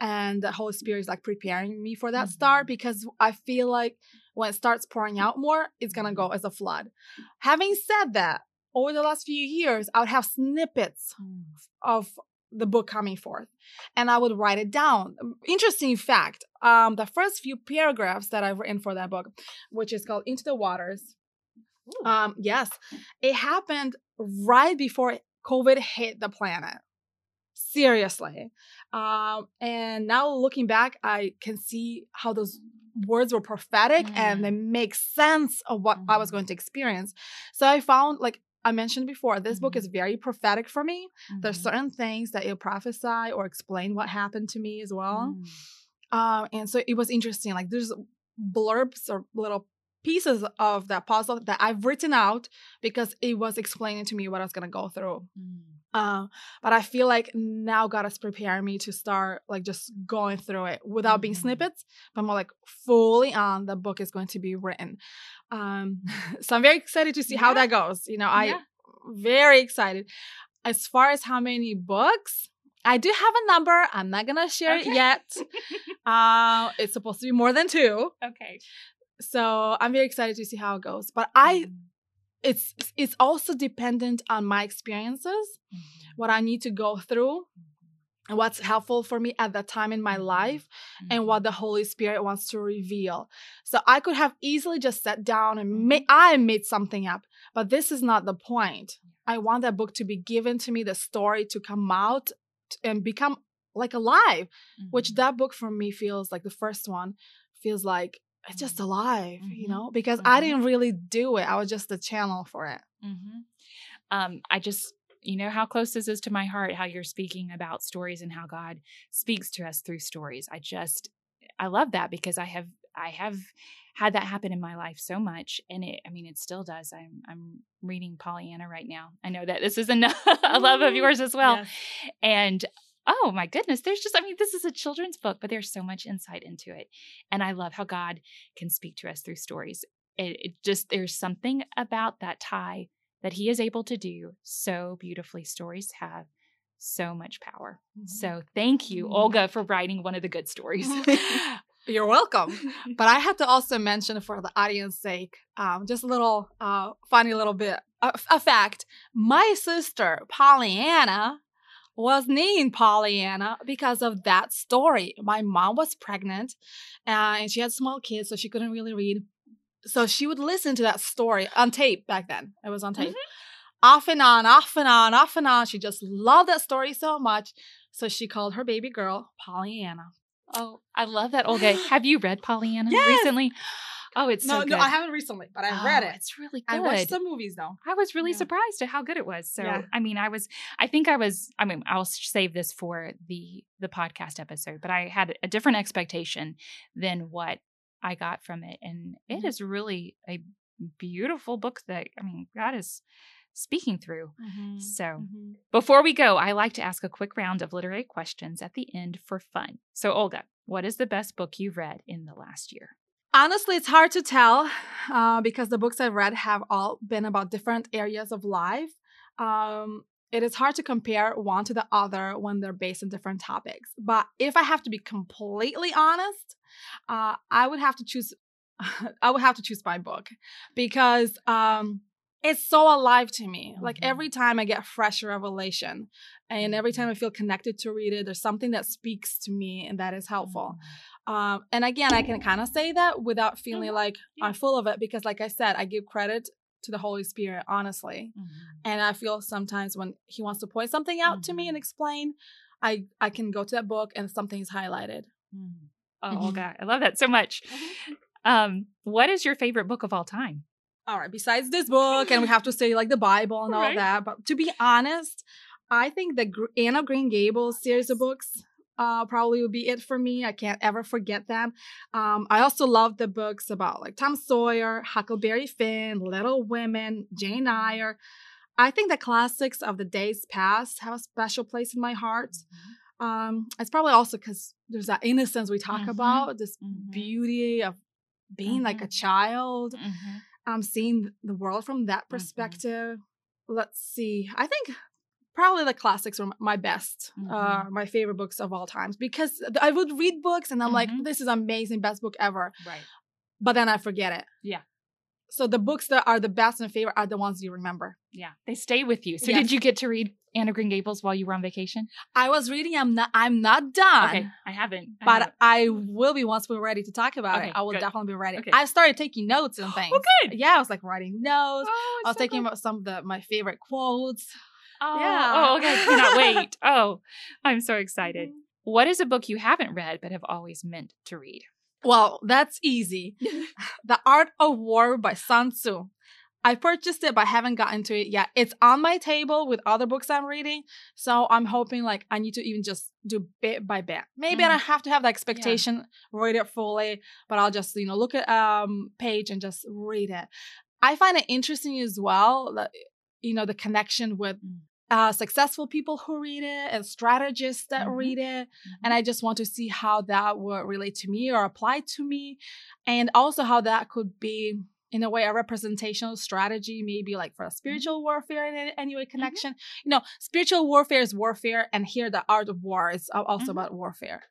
And the Holy Spirit is like preparing me for that start mm-hmm. because I feel like when it starts pouring out more, it's gonna go as a flood. Having said that, over the last few years, I would have snippets mm. of the book coming forth and i would write it down. Um, interesting fact um the first few paragraphs that i've written for that book which is called into the waters um yes it happened right before covid hit the planet. Seriously. Um and now looking back i can see how those words were prophetic and they make sense of what i was going to experience. So i found like i mentioned before this book Mhm. is very prophetic for me there's Mhm. certain things that it'll prophesy or explain what happened to me as well. Mm. Um, and so it was interesting. Like there's blurbs or little pieces of that puzzle that I've written out because it was explaining to me what I was gonna go through. Uh, but I feel like now God is preparing me to start like just going through it without being Mhm. snippets, but more like fully on the book is going to be written. Um, [LAUGHS] so I'm very excited to see how that goes. You know, I Yeah. very excited. As far as how many books, I do have a number. I'm not gonna share Okay. it yet. [LAUGHS] uh, it's supposed to be more than two. Okay. So I'm very excited to see how it goes. But I Mm. It's it's also dependent on my experiences, Mhm. what I need to go through, and what's helpful for me at that time in my life, and what the Holy Spirit wants to reveal. So I could have easily just sat down and made I made something up, but this is not the point. I want that book to be given to me, the story to come out and become like alive, which Mhm. that book for me feels like the first one feels like it's just alive, you Mhm. know, because I Mhm. didn't really do it. I was just the channel for it. hmm Um, I just, you know, how close this is to my heart, how you're speaking about stories and how God speaks to us through stories. I just, I love that because I have, I have had that happen in my life so much. And it, I mean, it still does. I'm, I'm reading Pollyanna right now. I know that this is a, [LAUGHS] a love of yours as well. Yes. And oh my goodness, there's just, I mean, this is a children's book, but there's so much insight into it. And I love how God can speak to us through stories. It, it just, there's something about that tie that He is able to do so beautifully. Stories have so much power. So thank you, Mhm. Olga, for writing one of the good stories. [LAUGHS] [LAUGHS] You're welcome. [LAUGHS] But I have to also mention for the audience sake, um, just a little uh, funny little bit, a, a fact. My sister, Pollyanna, was named Pollyanna because of that story. My mom was pregnant and she had small kids, so she couldn't really read. So she would listen to that story on tape back then. It was on tape. Mm-hmm. Off and on, off and on, off and on. She just loved that story so much. So she called her baby girl Pollyanna. oh, I love that, Olga. [GASPS] Have you read Pollyanna Yes. recently? Oh, it's no, so good. no, I haven't recently, but I read Oh, it. It's really good. I watched some movies though. I was really Yeah. surprised at how good it was. So, Yeah. I mean, I was, I think I was, I mean, I'll save this for the the podcast episode, but I had a different expectation than what I got from it, and it Mhm. is really a beautiful book that I mean, God is speaking through. So, Mm-hmm. before we go, I like to ask a quick round of literary questions at the end for fun. So, Olga, what is the best book you've read in the last year? Honestly, it's hard to tell uh, because the books I've read have all been about different areas of life. Um, it is hard to compare one to the other when they're based on different topics. But if I have to be completely honest, uh, I would have to choose. [LAUGHS] I would have to choose my book because um, it's so alive to me. Like Mhm. every time I get fresh revelation, and every time I feel connected to read it, there's something that speaks to me and that is helpful. Um, and again, I can kind of say that without feeling Mhm. like Yeah. I'm full of it because, like I said, I give credit to the Holy Spirit, honestly. And I feel sometimes when He wants to point something out to me and Mhm. explain, I I can go to that book and something is highlighted. Mm. Oh, Mhm. Olga, I love that so much. Um, what is your favorite book of all time? All right. Besides this book, and we have to say like the Bible [LAUGHS] and all Right. that, but to be honest, I think the Gr- Anne of Green Gables series of books uh, probably would be it for me. I can't ever forget them. Um, I also love the books about like Tom Sawyer, Huckleberry Finn, Little Women, Jane Eyre. I think the classics of the days past have a special place in my heart. Mm-hmm. Um, it's probably also because there's that innocence we talk Mhm. about, this Mhm. beauty of being like a child, Mhm. um, seeing the world from that Mhm. perspective. Let's see. I think probably the classics are my best, uh, Mhm. my favorite books of all times because I would read books and I'm like, Mhm. this is amazing, best book ever, Right. but then I forget it. Yeah. So the books that are the best and favorite are the ones you remember. Yeah. They stay with you. So Yes. did you get to read Anne of Green Gables while you were on vacation? I was reading. I'm not. I'm not done. Okay. I haven't. I But haven't. I will be once we're ready to talk about Okay, it. I will good. definitely be ready. Okay. I started taking notes and [GASPS] things. Oh, good. Yeah, I was like writing notes. Oh, I was so good. about some of the my favorite quotes. Oh, Yeah. Oh, okay. I cannot wait. [LAUGHS] Oh, I'm so excited. What is a book you haven't read but have always meant to read? Well, that's easy. [LAUGHS] the Art of War by Sun Tzu. I purchased it, but haven't gotten to it yet. It's on my table with other books I'm reading. So I'm hoping like I need to even just do bit by bit. Maybe I Mm. don't have to have the expectation, read it fully, but I'll just, you know, look at um page and just read it. I find it interesting as well that you know the connection with Mm. Uh, successful people who read it and strategists that Mhm. read it and I just want to see how that would relate to me or apply to me, and also how that could be, in a way, a representational strategy, maybe like for a spiritual warfare in any- way connection. You know, spiritual warfare is warfare, and here the art of war is al- also Mhm. about warfare.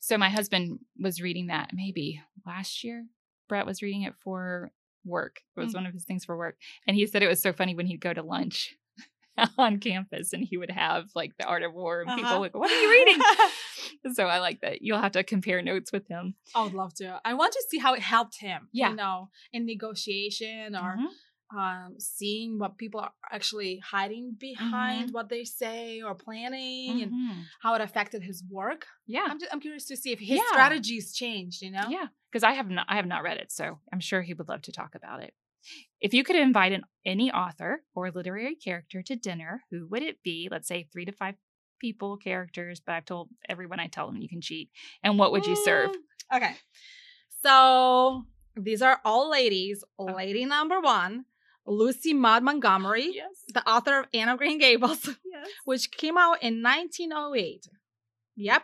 So my husband was reading that maybe last year. Brett was reading it for work. It was Mm. one of his things for work. And he said it was so funny when he'd go to lunch [LAUGHS] on campus and he would have like the art of war and people Uh-huh. would go, What are you reading? [LAUGHS] [LAUGHS] so I like that. You'll have to compare notes with him. I would love to. I want to see how it helped him. Yeah. you know, in negotiation or Mhm. um, seeing what people are actually hiding behind what they say or planning and Mhm. how it affected his work. Yeah. I'm just, I'm curious to see if his Yeah. strategies changed. You know, Yeah, because I have not I have not read it, so I'm sure he would love to talk about it. If you could invite an, any author or literary character to dinner, who would it be? Let's say three to five people, characters, but I've told everyone I tell them you can cheat. And what would you serve? Mm, Okay, so these are all ladies. Oh. Lady number one, Lucy Maud Montgomery, Yes. the author of Anne of Green Gables, [LAUGHS] Yes. which came out in 1908. Yep,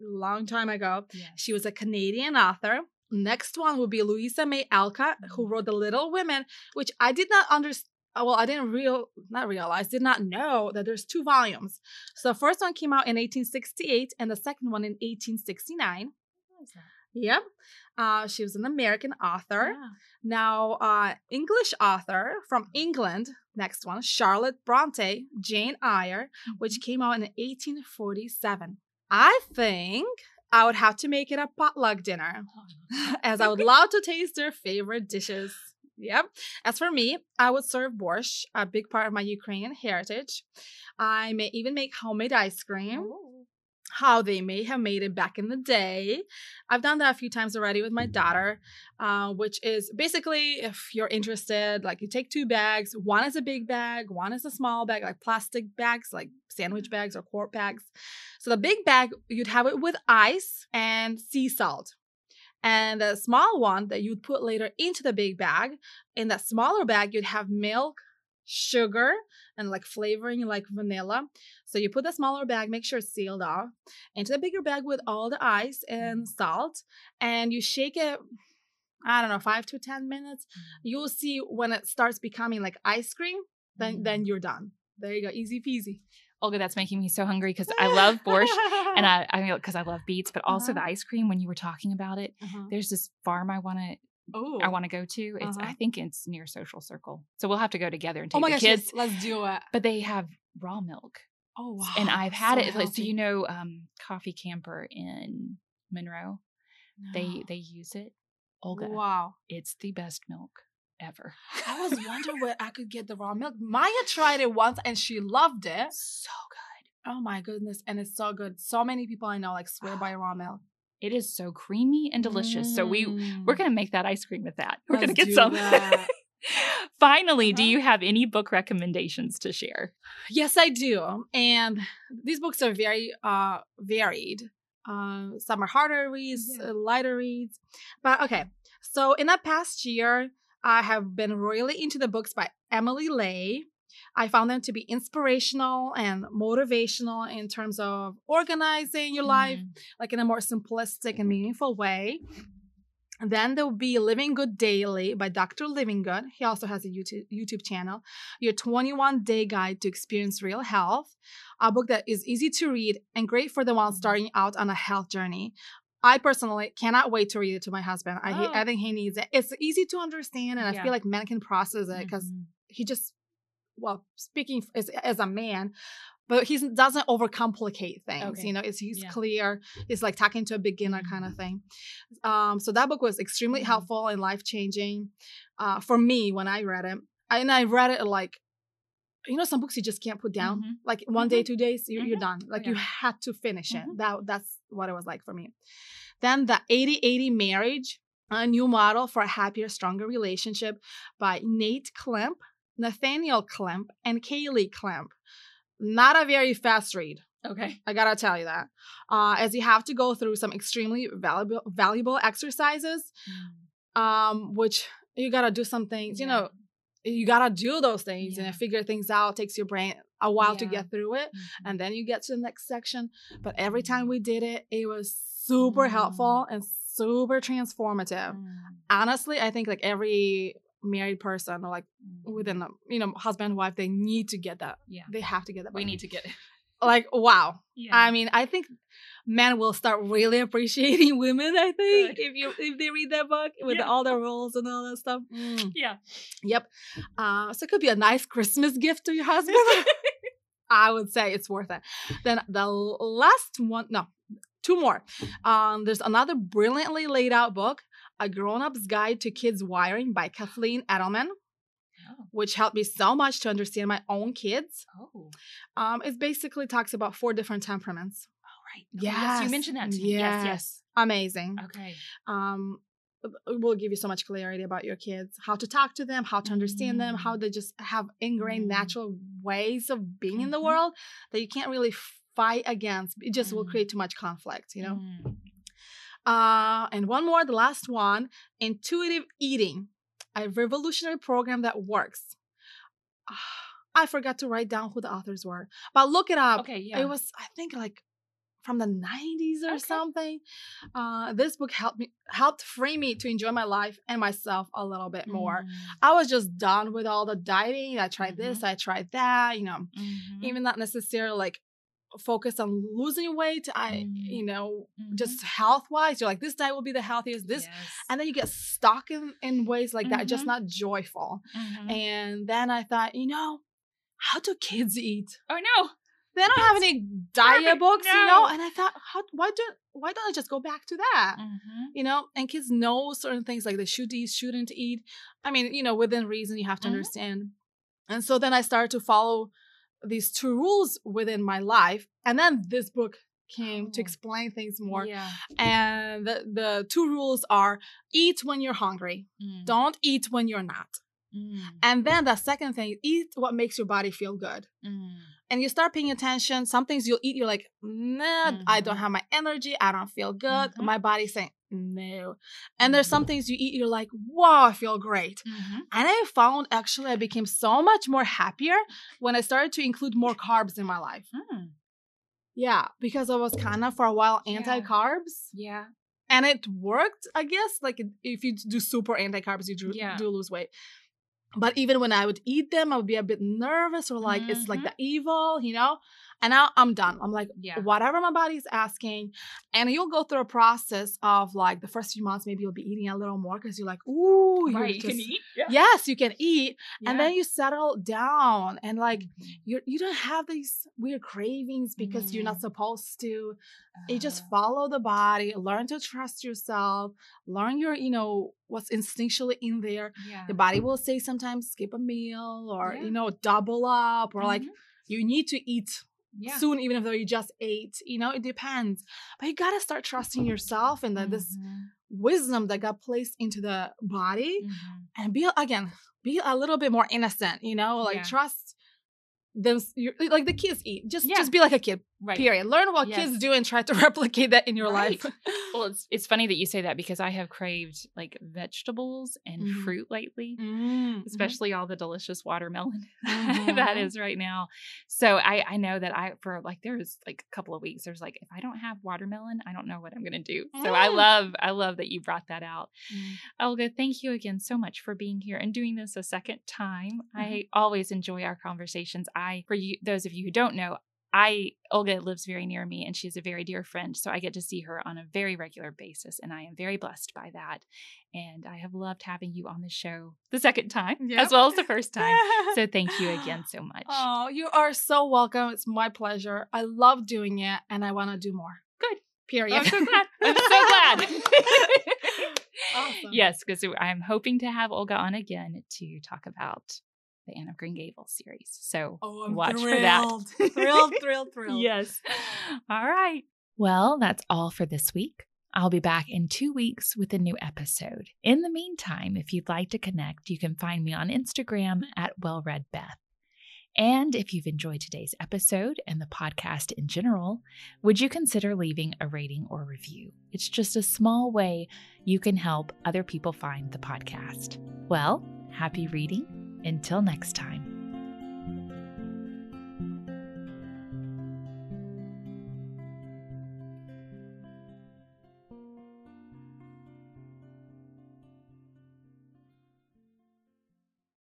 long time ago. yes. She was a Canadian author. Next one would be Louisa May Alcott, who wrote The Little Women, which I did not understand. Well, I didn't real not realize, did not know that there's two volumes. So the first one came out in 1868 and the second one in 1869. Yep. Uh, she was an American author. Yeah. Now, uh, English author from England, next one, Charlotte Bronte, Jane Eyre, which Mm-hmm. came out in 1847. I think I would have to make it a potluck dinner, [LAUGHS] as I would love to taste their favorite dishes. Yep. As for me, I would serve borscht, a big part of my Ukrainian heritage. I may even make homemade ice cream Oh. How they may have made it back in the day. I've done that a few times already with my daughter, uh, which is basically if you're interested, like you take two bags, one is a big bag, one is a small bag, like plastic bags, like sandwich bags or quart bags. So the big bag, you'd have it with ice and sea salt. And the small one that you'd put later into the big bag, in that smaller bag, you'd have milk, sugar, and like flavoring like vanilla. So you put the smaller bag, make sure it's sealed off, into the bigger bag with all the ice and salt, and you shake it. I don't know, five to ten minutes. You'll see when it starts becoming like ice cream, then then you're done. There you go, easy peasy. Olga, that's making me so hungry because I love [LAUGHS] borscht. And I, I mean, because I love beets, but also the Uh-huh. ice cream. When you were talking about it, uh-huh. there's this farm I want to oh, I want to go to. It's Uh-huh. I think it's near Social Circle, so we'll have to go together and take oh my the gosh, kids. yes, let's do it. But they have raw milk, Oh wow, and I've had so it. Like, so you know, um, Coffee Camper in Monroe, they they use it. Olga, wow. it's the best milk ever. I was wondering where I could get the raw milk. Maya tried it [LAUGHS] once and she loved it. so good. Oh my goodness, and it's so good. So many people I know like swear by [GASPS] raw milk. It is so creamy and delicious. So we we're Mm. gonna make that ice cream with that. We're gonna get some. [LAUGHS] finally, do Uh-huh. you have any book recommendations to share? Yes, I do. And these books are very uh varied. Uh, some are harder reads, Yeah. uh, lighter reads. But okay, so in the past year, I have been really into the books by Emily Ley. I found them to be inspirational and motivational in terms of organizing your life, Mm. like in a more simplistic and meaningful way. And then there will be Livingood Daily by Dr. Livingood. He also has a YouTube, YouTube channel. Your 21 day guide to experience real health. A book that is easy to read and great for the one starting out on a health journey. I personally cannot wait to read it to my husband. I, Oh. I think he needs it. It's easy to understand, and I feel like men can process it because Mhm. he just well speaking as, as a man but he doesn't overcomplicate things Okay. you know it's he's Yeah. clear it's like talking to a beginner kind of thing um so that book was extremely Mhm. helpful and life changing uh for me when i read it and i read it like you know some books you just can't put down Mhm. like one day two days you're, you're done like you Yeah. had to finish it Mhm. that that's what it was like for me then the 80-80 marriage a new model for a happier stronger relationship by nate klemp nathaniel klemp and kaley klemp not a very fast read Okay. i gotta tell you that uh, as you have to go through some extremely valuable valuable exercises um which you gotta do some things you Yeah. know you gotta do those things Yeah. and figure things out takes your brain a while to get through it Mhm. and then you get to the next section but every time we did it it was super Mm. helpful and super transformative Mm. honestly i think like every married person or like within the you know husband and wife they need to get that Yeah. they have to get that We need to get it. like wow Yeah. i mean i think men will start really appreciating [LAUGHS] women i think Good. if you if they read that book with Yeah. all the rules and all that stuff Mm. yeah. yep uh so it could be a nice christmas gift to your husband [LAUGHS] [LAUGHS] i would say it's worth it then the last one no two more um there's another brilliantly laid out book a grown-up's guide to kids wiring by kathleen edelman Oh. which helped me so much to understand my own kids Oh. um it basically talks about four different temperaments Right. Oh, yes. You mentioned that to me. Yes. Yes. amazing Okay. um it will give you so much clarity about your kids how to talk to them how to understand them how Mm. they just have ingrained Mm. natural ways of being in the Mhm. world that you can't really fight against it just will Mm. create too much conflict you know Mm. Uh and one more the last one intuitive eating a revolutionary program that works i forgot to write down who the authors were but look it up Okay. Yeah. it was i think like from the 90s or Okay. something uh, this book helped me helped free me to enjoy my life and myself a little bit more Mm. i was just done with all the dieting i tried this Mm-hmm. i tried that you know Mhm. even not necessarily like focus on losing weight i Mm. you know Mhm. just health wise you're like this diet will be the healthiest this Yes. and then you get stuck in in ways like that just Mhm. not joyful Mhm. and then i thought you know how do kids eat oh no. they don't have any diet Perfect. books, you know. And I thought, how why don't why don't I just go back to that? Mhm. You know, and kids know certain things like they should eat, shouldn't eat. I mean, you know, within reason, you have to Mhm. understand. And so then I started to follow these two rules within my life, and then this book came to Oh. explain things more. Yeah. And the, the two rules are: eat when you're hungry, Mm. don't eat when you're not. Mm. And then the second thing, eat what makes your body feel good Mm. And you start paying attention. Some things you'll eat, you're like, nah, I don't Mhm. have my energy. I don't feel good. Mhm. My body's saying no. And there's some things you eat, you're like, wow, I feel great. Mhm. And I found actually I became so much more happier when I started to include more carbs in my life. Mm. Yeah, because I was kind of for a while anti carbs. Yeah. And it worked, I guess. Like if you do super anti carbs, you do, Yeah. do lose weight. But even when I would eat them, I would be a bit nervous or like it's like Mhm. the evil, you know? And now I'm done. I'm like, Yeah. whatever my body's asking. And you'll go through a process of like the first few months, maybe you'll be eating a little more because you're like, ooh, you're Right. You can eat. Yeah. Yes, you can eat. Yeah. And then you settle down and like Mhm. you're you don't have these weird cravings because you're not Mm. supposed to. You just Uh, follow the body, learn to trust yourself, learn your, you know, what's instinctually in there. yeah. The body will say sometimes skip a meal or, you know, double up or like Mhm. you need to eat yeah. soon, even if though you just ate. You know, it depends. But you gotta start trusting yourself and that this Mhm. wisdom that got placed into the body Mhm. and be again be a little bit more innocent you know like Yeah. trust them like the kids eat just Yeah. just be like a kid Right. period learn what Yes. kids do and try to [LAUGHS] replicate that in your Right. life [LAUGHS] Well, it's it's funny that you say that because I have craved like vegetables and Mhm. fruit lately. Mm, Especially all the delicious watermelon Mhm. [LAUGHS] that is right now. So I I know that I for like there's like a couple of weeks there's like if I don't have watermelon I don't know what I'm gonna do. So I Mm. love I love that you brought that out. Mhm. Olga, thank you again so much for being here and doing this a second time. I Mm-hmm. always enjoy our conversations. I, for you, those of you who don't know, I Olga lives very near me and she's a very dear friend, so I get to see her on a very regular basis, and I am very blessed by that. And I have loved having you on the show the second time Yep. as well as the first time. [LAUGHS] So thank you again so much. Oh, you are so welcome. It's my pleasure. I love doing it and I want to do more. Good. Period. I'm so glad. I'm so glad. [LAUGHS] Awesome. Yes, because I'm hoping to have Olga on again to talk about the Anne of Green Gables series. So Oh, watch for that. thrilled. thrilled, thrilled, [LAUGHS] thrilled. Yes. [LAUGHS] All right. Well, that's all for this week. I'll be back in two weeks with a new episode. In the meantime, if you'd like to connect, you can find me on Instagram at WellReadBeth. And if you've enjoyed today's episode and the podcast in general, would you consider leaving a rating or review? It's just a small way you can help other people find the podcast. Well, happy reading. Until next time.